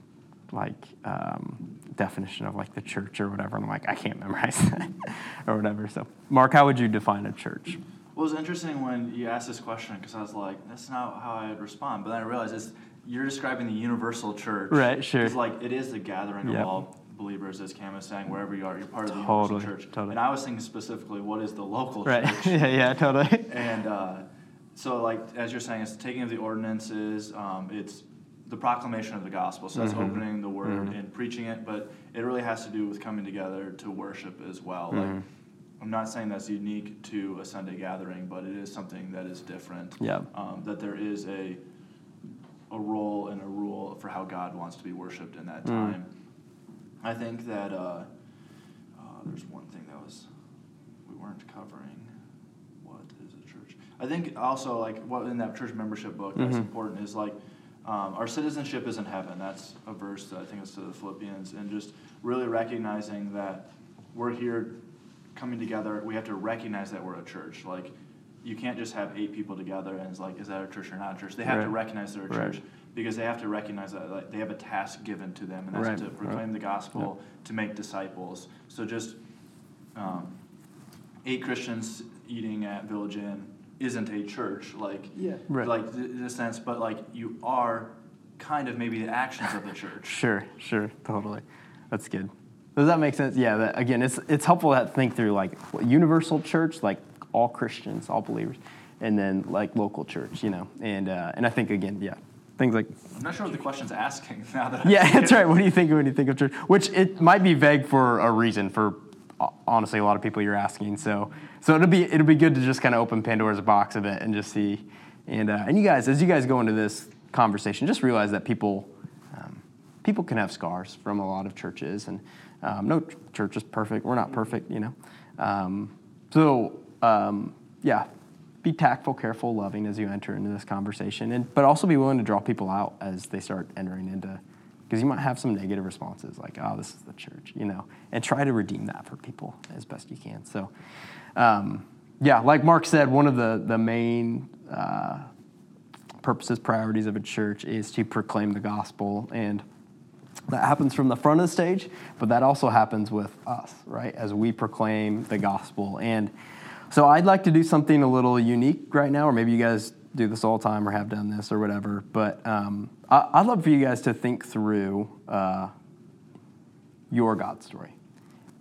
like, um, definition of like the church or whatever. And I'm like, I can't memorize that or whatever. So, Mark, how would you define a church? Well, it was interesting when you asked this question because I was like, that's not how I'd respond. But then I realized it's, you're describing the universal church. Right, sure. It's like it is the gathering Yep. of all believers, as Cam is saying, wherever you are, you're part of the Totally, universal church. totally. And I was thinking specifically, what is the local Right. church? yeah, yeah, totally. And uh, so, like as you're saying, it's the taking of the ordinances. Um, it's the proclamation of the gospel. So that's Mhm. opening the word Mhm. and preaching it. But it really has to do with coming together to worship as well. Mhm. Like I'm not saying that's unique to a Sunday gathering, but it is something that is different. Yeah. Um, that there is a a role and a rule for how God wants to be worshipped in that Mm. time. I think that uh, uh, there's one thing that was we weren't covering. What is a church? I think also like what in that church membership book that's Mhm. important is like um, our citizenship is in heaven. That's a verse that I think is to the Philippians, and just really recognizing that we're here coming together. We have to recognize that we're a church. Like you can't just have eight people together and it's like, is that a church or not a church? They have to recognize they're a Right. church because they have to recognize that like, they have a task given to them, and that's Right. to Right. proclaim the gospel, to make disciples. So just um, eight Christians eating at Village Inn isn't a church, like yeah. Right. like th- in a sense, but like you are kind of maybe the actions of the church. Sure, sure, totally. That's good. Does that make sense? Yeah. That, again, it's it's helpful to think through like universal church, like all Christians, all believers, and then like local church, you know. And uh, and I think again, yeah, things like I'm not sure what the question's asking now that. I yeah, think that's it- right. What do you think when you think of church? Which it might be vague for a reason for uh, honestly a lot of people you're asking. So so it'll be it'll be good to just kind of open Pandora's box a bit and just see. And uh, and you guys, as you guys go into this conversation, just realize that people um, people can have scars from a lot of churches, and um, no church is perfect. We're not perfect, you know. Um, so, um, yeah, be tactful, careful, loving as you enter into this conversation, and but also be willing to draw people out as they start entering into, because you might have some negative responses like, "Oh, this is the church," you know, and try to redeem that for people as best you can. So, um, yeah, like Mark said, one of the the main uh, purposes, priorities of a church is to proclaim the gospel and. That happens from the front of the stage, but that also happens with us, right? As we proclaim the gospel. And so I'd like to do something a little unique right now, or maybe you guys do this all the time or have done this or whatever. But um, I, would love for you guys to think through uh, your God story.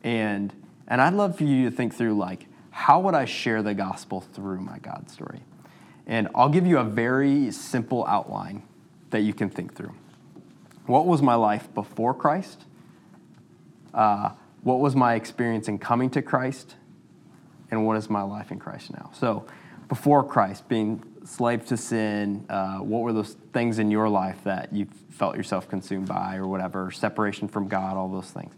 And, and I'd love for you to think through, like, how would I share the gospel through my God story? And I'll give you a very simple outline that you can think through. What was my life before Christ? Uh, what was my experience in coming to Christ? And what is my life in Christ now? So, before Christ, being slave to sin, uh, what were those things in your life that you felt yourself consumed by, or whatever? Separation from God, all those things.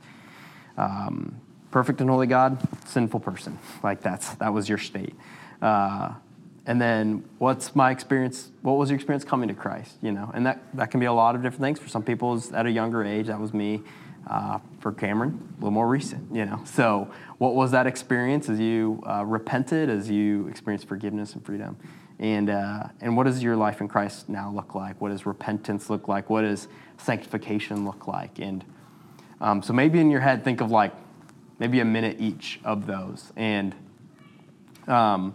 Um, perfect and holy God, sinful person. Like that's that was your state. Uh, and then what's my experience what was your experience coming to christ you know? And that, that can be a lot of different things. For some people at a younger age that was me. Uh, for cameron a little more recent you know? So what was that experience as you uh, repented as you experienced forgiveness and freedom? And uh, and what does your life in christ now look like? What does repentance look like? What does sanctification look like? And um, so maybe in your head think of like maybe a minute each of those. And um,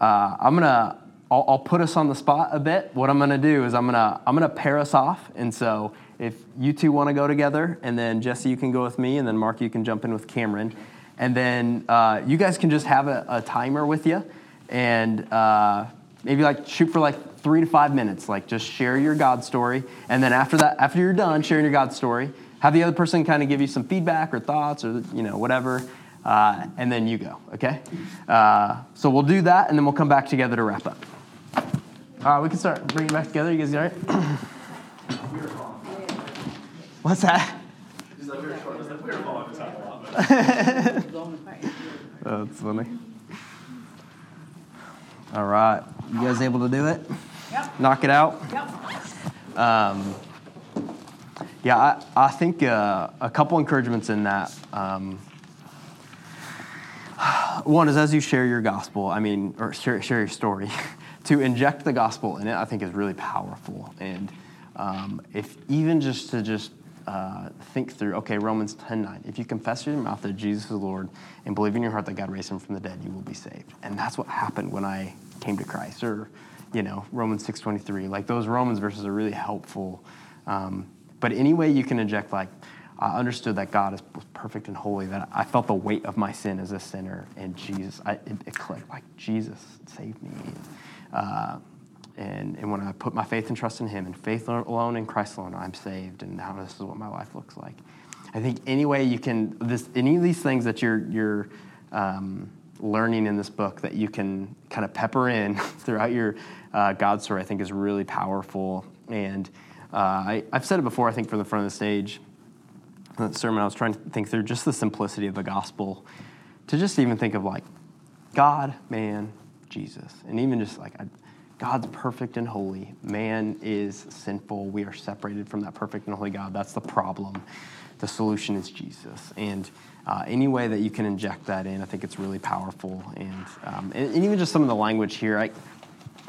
uh, I'm gonna I'll, I'll, put us on the spot a bit. What I'm gonna do is I'm gonna I'm gonna pair us off, and so if you two want to go together, and then Jesse you can go with me, and then Mark you can jump in with Cameron, and then uh, you guys can just have a, a timer with you, and uh, maybe like shoot for like three to five minutes. Like just share your God story, and then after that, after you're done sharing your God story, have the other person kind of give you some feedback or thoughts or you know whatever uh, and then you go, okay? Uh, so we'll do that, and then we'll come back together to wrap up. Uh, we can start bringing it back together. You guys all right? What's that? That's funny. All right. You guys able to do it? Yep. Knock it out? Yep. Um, yeah, I, I think uh, a couple encouragements in that. Um, one is as you share your gospel, I mean, or share, share your story, to inject the gospel in it, I think is really powerful. And um, if even just to just uh, think through, okay, Romans 10 9, if you confess with your mouth that Jesus is Lord and believe in your heart that God raised him from the dead, you will be saved. And that's what happened when I came to Christ. Or, you know, Romans 6 23, like those Romans verses are really helpful. Um, but any way you can inject, like, I understood that God is perfect and holy, that I felt the weight of my sin as a sinner, and Jesus, I, it, it, clicked, like, Jesus saved me. Uh, and, and when I put my faith and trust in Him, and faith alone in Christ alone, I'm saved, and now this is what my life looks like. I think any way you can, this, any of these things that you're, you're um, learning in this book that you can kind of pepper in throughout your uh, God story, I think is really powerful. And uh, I, I've said it before, I think, from the front of the stage that sermon, I was trying to think through just the simplicity of the gospel to just even think of like God, man, Jesus. And even just like God's perfect and holy. Man is sinful. We are separated from that perfect and holy God. That's the problem. The solution is Jesus. And uh, any way that you can inject that in, I think it's really powerful. And, um, and, and, even just some of the language here, I,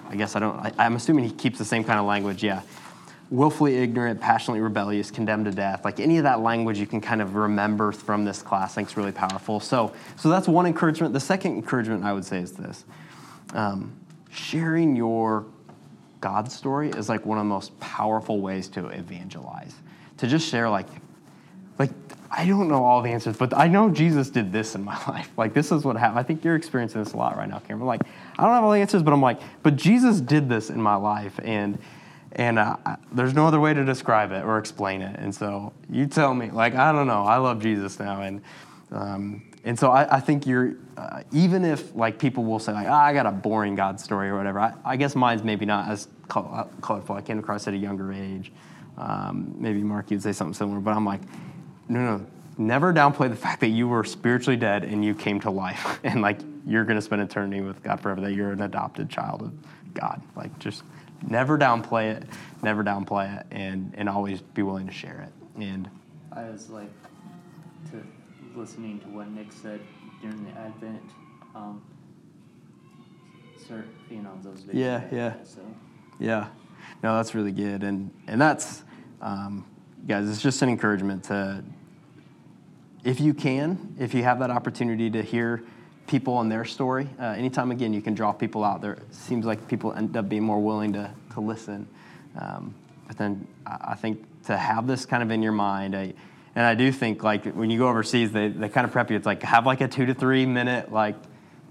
I guess I don't, I, I'm assuming he keeps the same kind of language. Yeah willfully ignorant, passionately rebellious, condemned to death. Like any of that language you can kind of remember from this class. I think really powerful. So, so that's one encouragement. The second encouragement I would say is this um, sharing your God story is like one of the most powerful ways to evangelize. To just share, like, like I don't know all the answers, but I know Jesus did this in my life. Like, this is what happened. I think you're experiencing this a lot right now, Cameron. Like, I don't have all the answers, but I'm like, but Jesus did this in my life. And and uh, there's no other way to describe it or explain it. And so you tell me, like, I don't know, I love Jesus now. And, um, and so I, I think you're, uh, even if like people will say like, oh, I got a boring God story or whatever, I, I guess mine's maybe not as colorful. I came across at a younger age. Um, maybe Mark, you'd say something similar, but I'm like, no, no, never downplay the fact that you were spiritually dead and you came to life, and like you're going to spend eternity with God forever. That you're an adopted child of God. Like just never downplay it, never downplay it, and and always be willing to share it. And I was like, to listening to what Nick said during the Advent, um, cert, you know, those videos. Yeah, yeah. So, Yeah, no, that's really good, and and that's um, guys. It's just an encouragement to, if you can, if you have that opportunity to hear people and their story. Uh, anytime again, you can draw people out. There it seems like people end up being more willing to to listen. Um, but then I I think to have this kind of in your mind, I, and I do think like when you go overseas, they they kind of prep you. It's like have like a two to three minute like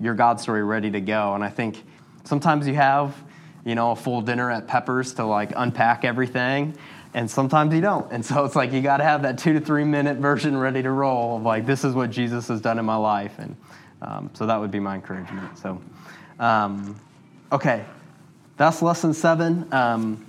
your God story ready to go. And I think sometimes you have, you know, a full dinner at Peppers to like unpack everything, and sometimes you don't. And so it's like you got to have that two to three minute version ready to roll of like, this is what Jesus has done in my life. And um, so that would be my encouragement. So, um, okay, that's lesson seven. Um,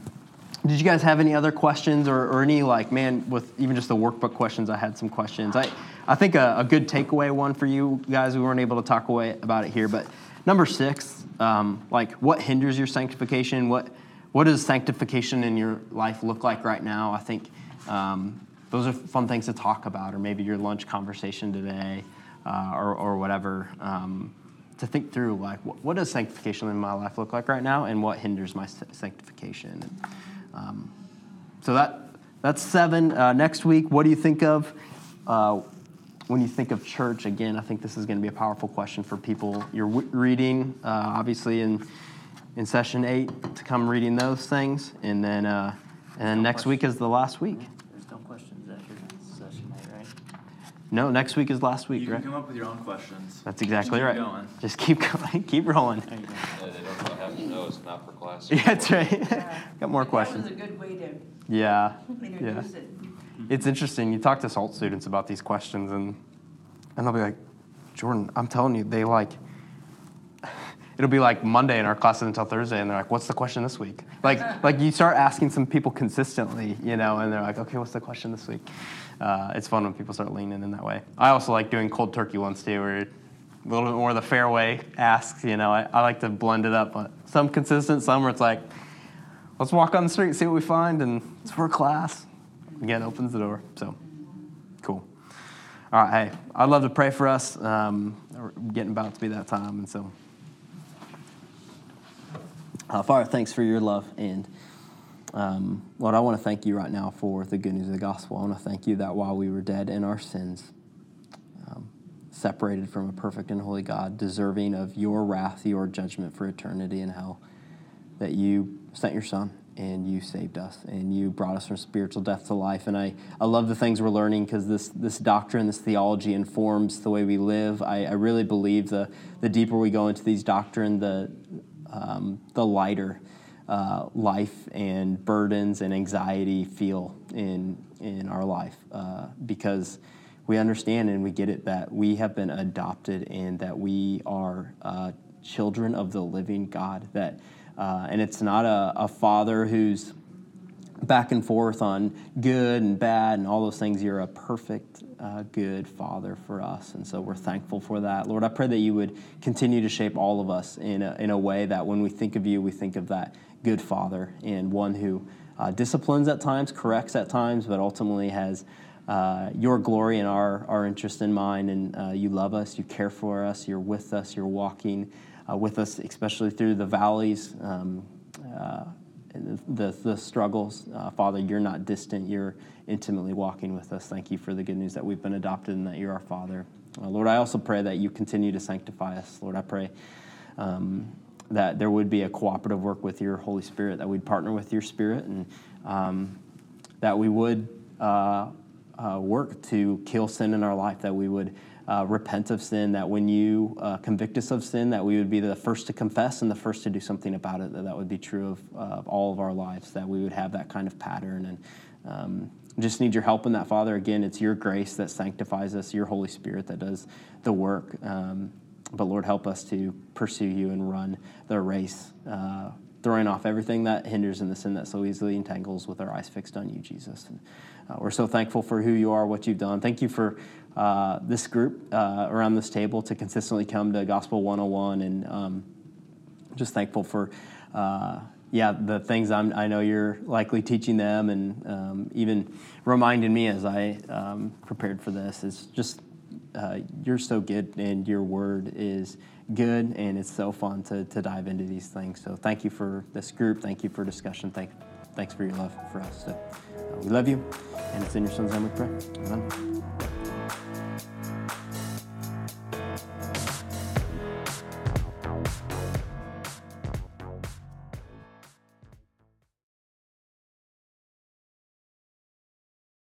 did you guys have any other questions or, or any like man with even just the workbook questions? I had some questions. I I think a, a good takeaway one for you guys. We weren't able to talk away about it here, but number six, um, like what hinders your sanctification? What what does sanctification in your life look like right now? I think um, those are fun things to talk about, or maybe your lunch conversation today, uh, or or whatever. Um, to think through like what, what, does sanctification in my life look like right now, and what hinders my sanctification. Um, so that that's seven. Uh, next week, what do you think of uh, when you think of church? Again, I think this is going to be a powerful question for people. You're w- reading, uh, obviously, in in session eight to come reading those things, and then uh, and then next week is the last week. there's no questions after session eight, right? No, next week is last week, You right? can come up with your own questions. That's exactly Keep right. going. Just keep going, keep rolling. There you go. Yeah, they don't have to know it's not for class. Yeah, that's right. Got more questions. That was a good way to Yeah, yeah. introduce it. It's interesting. You talk to SALT students about these questions, and and they'll be like, Jordan, I'm telling you, they like. It'll be like Monday in our classes until Thursday, and they're like, "What's the question this week?" Like, like you start asking some people consistently, you know, and they're like, "Okay, what's the question this week?" Uh, it's fun when people start leaning in that way. I also like doing cold turkey ones too, where a little bit more of the fairway asks. You know, I, I like to blend it up, but some consistent, some where it's like, let's walk on the street, see what we find, and it's for class. Again, opens the door. So, cool. All right, hey, I'd love to pray for us. Um, we're getting about to be that time, and so, uh, Father, thanks for your love, and um, Lord, I want to thank you right now for the good news of the gospel. I want to thank you that while we were dead in our sins, um, separated from a perfect and holy God, deserving of your wrath, your judgment for eternity in hell, that you sent your Son and you saved us and you brought us from spiritual death to life. And I, I love the things we're learning because this, this doctrine, this theology informs the way we live. I, I really believe the, the deeper we go into these doctrine, the, um, the lighter uh, life and burdens and anxiety feel in, in our life uh, because we understand and we get it that we have been adopted and that we are uh, children of the living God. That uh, and it's not a, a father who's back and forth on good and bad and all those things. You're a perfect, uh, good father for us. And so we're thankful for that. Lord, I pray that you would continue to shape all of us in a, in a way that when we think of you, we think of that good father and one who uh, disciplines at times, corrects at times, but ultimately has. Uh, your glory and our, our interest in mind, and uh, you love us, you care for us, you're with us, you're walking uh, with us, especially through the valleys, um, uh, the, the struggles. Uh, Father, you're not distant, you're intimately walking with us. Thank you for the good news that we've been adopted and that you're our Father. Lord, I also pray that you continue to sanctify us. Lord, I pray um, that there would be a cooperative work with your Holy Spirit, that we'd partner with your Spirit, and um, that we would uh, uh, work to kill sin in our life, that we would uh, repent of sin, that when you uh, convict us of sin, that we would be the first to confess and the first to do something about it, that that would be true of, of all of our lives, that we would have that kind of pattern. And um, just need your help in that, Father. Again, it's your grace that sanctifies us, your Holy Spirit that does the work. Um, but Lord, help us to pursue you and run the race uh, throwing off everything that hinders and the sin that so easily entangles with our eyes fixed on you, Jesus. And, uh, we're so thankful for who you are, what you've done. Thank you for uh, this group uh, around this table to consistently come to Gospel 101 and um, just thankful for uh, yeah the things I'm, i know you're likely teaching them and um, even reminding me as i um, prepared for this is just uh, you're so good and your word is good and it's so fun to, to dive into these things. So thank you for this group. Thank you for discussion. Thank, thanks for your love for us. So, uh, we love you and it's in your son's name we pray. Amen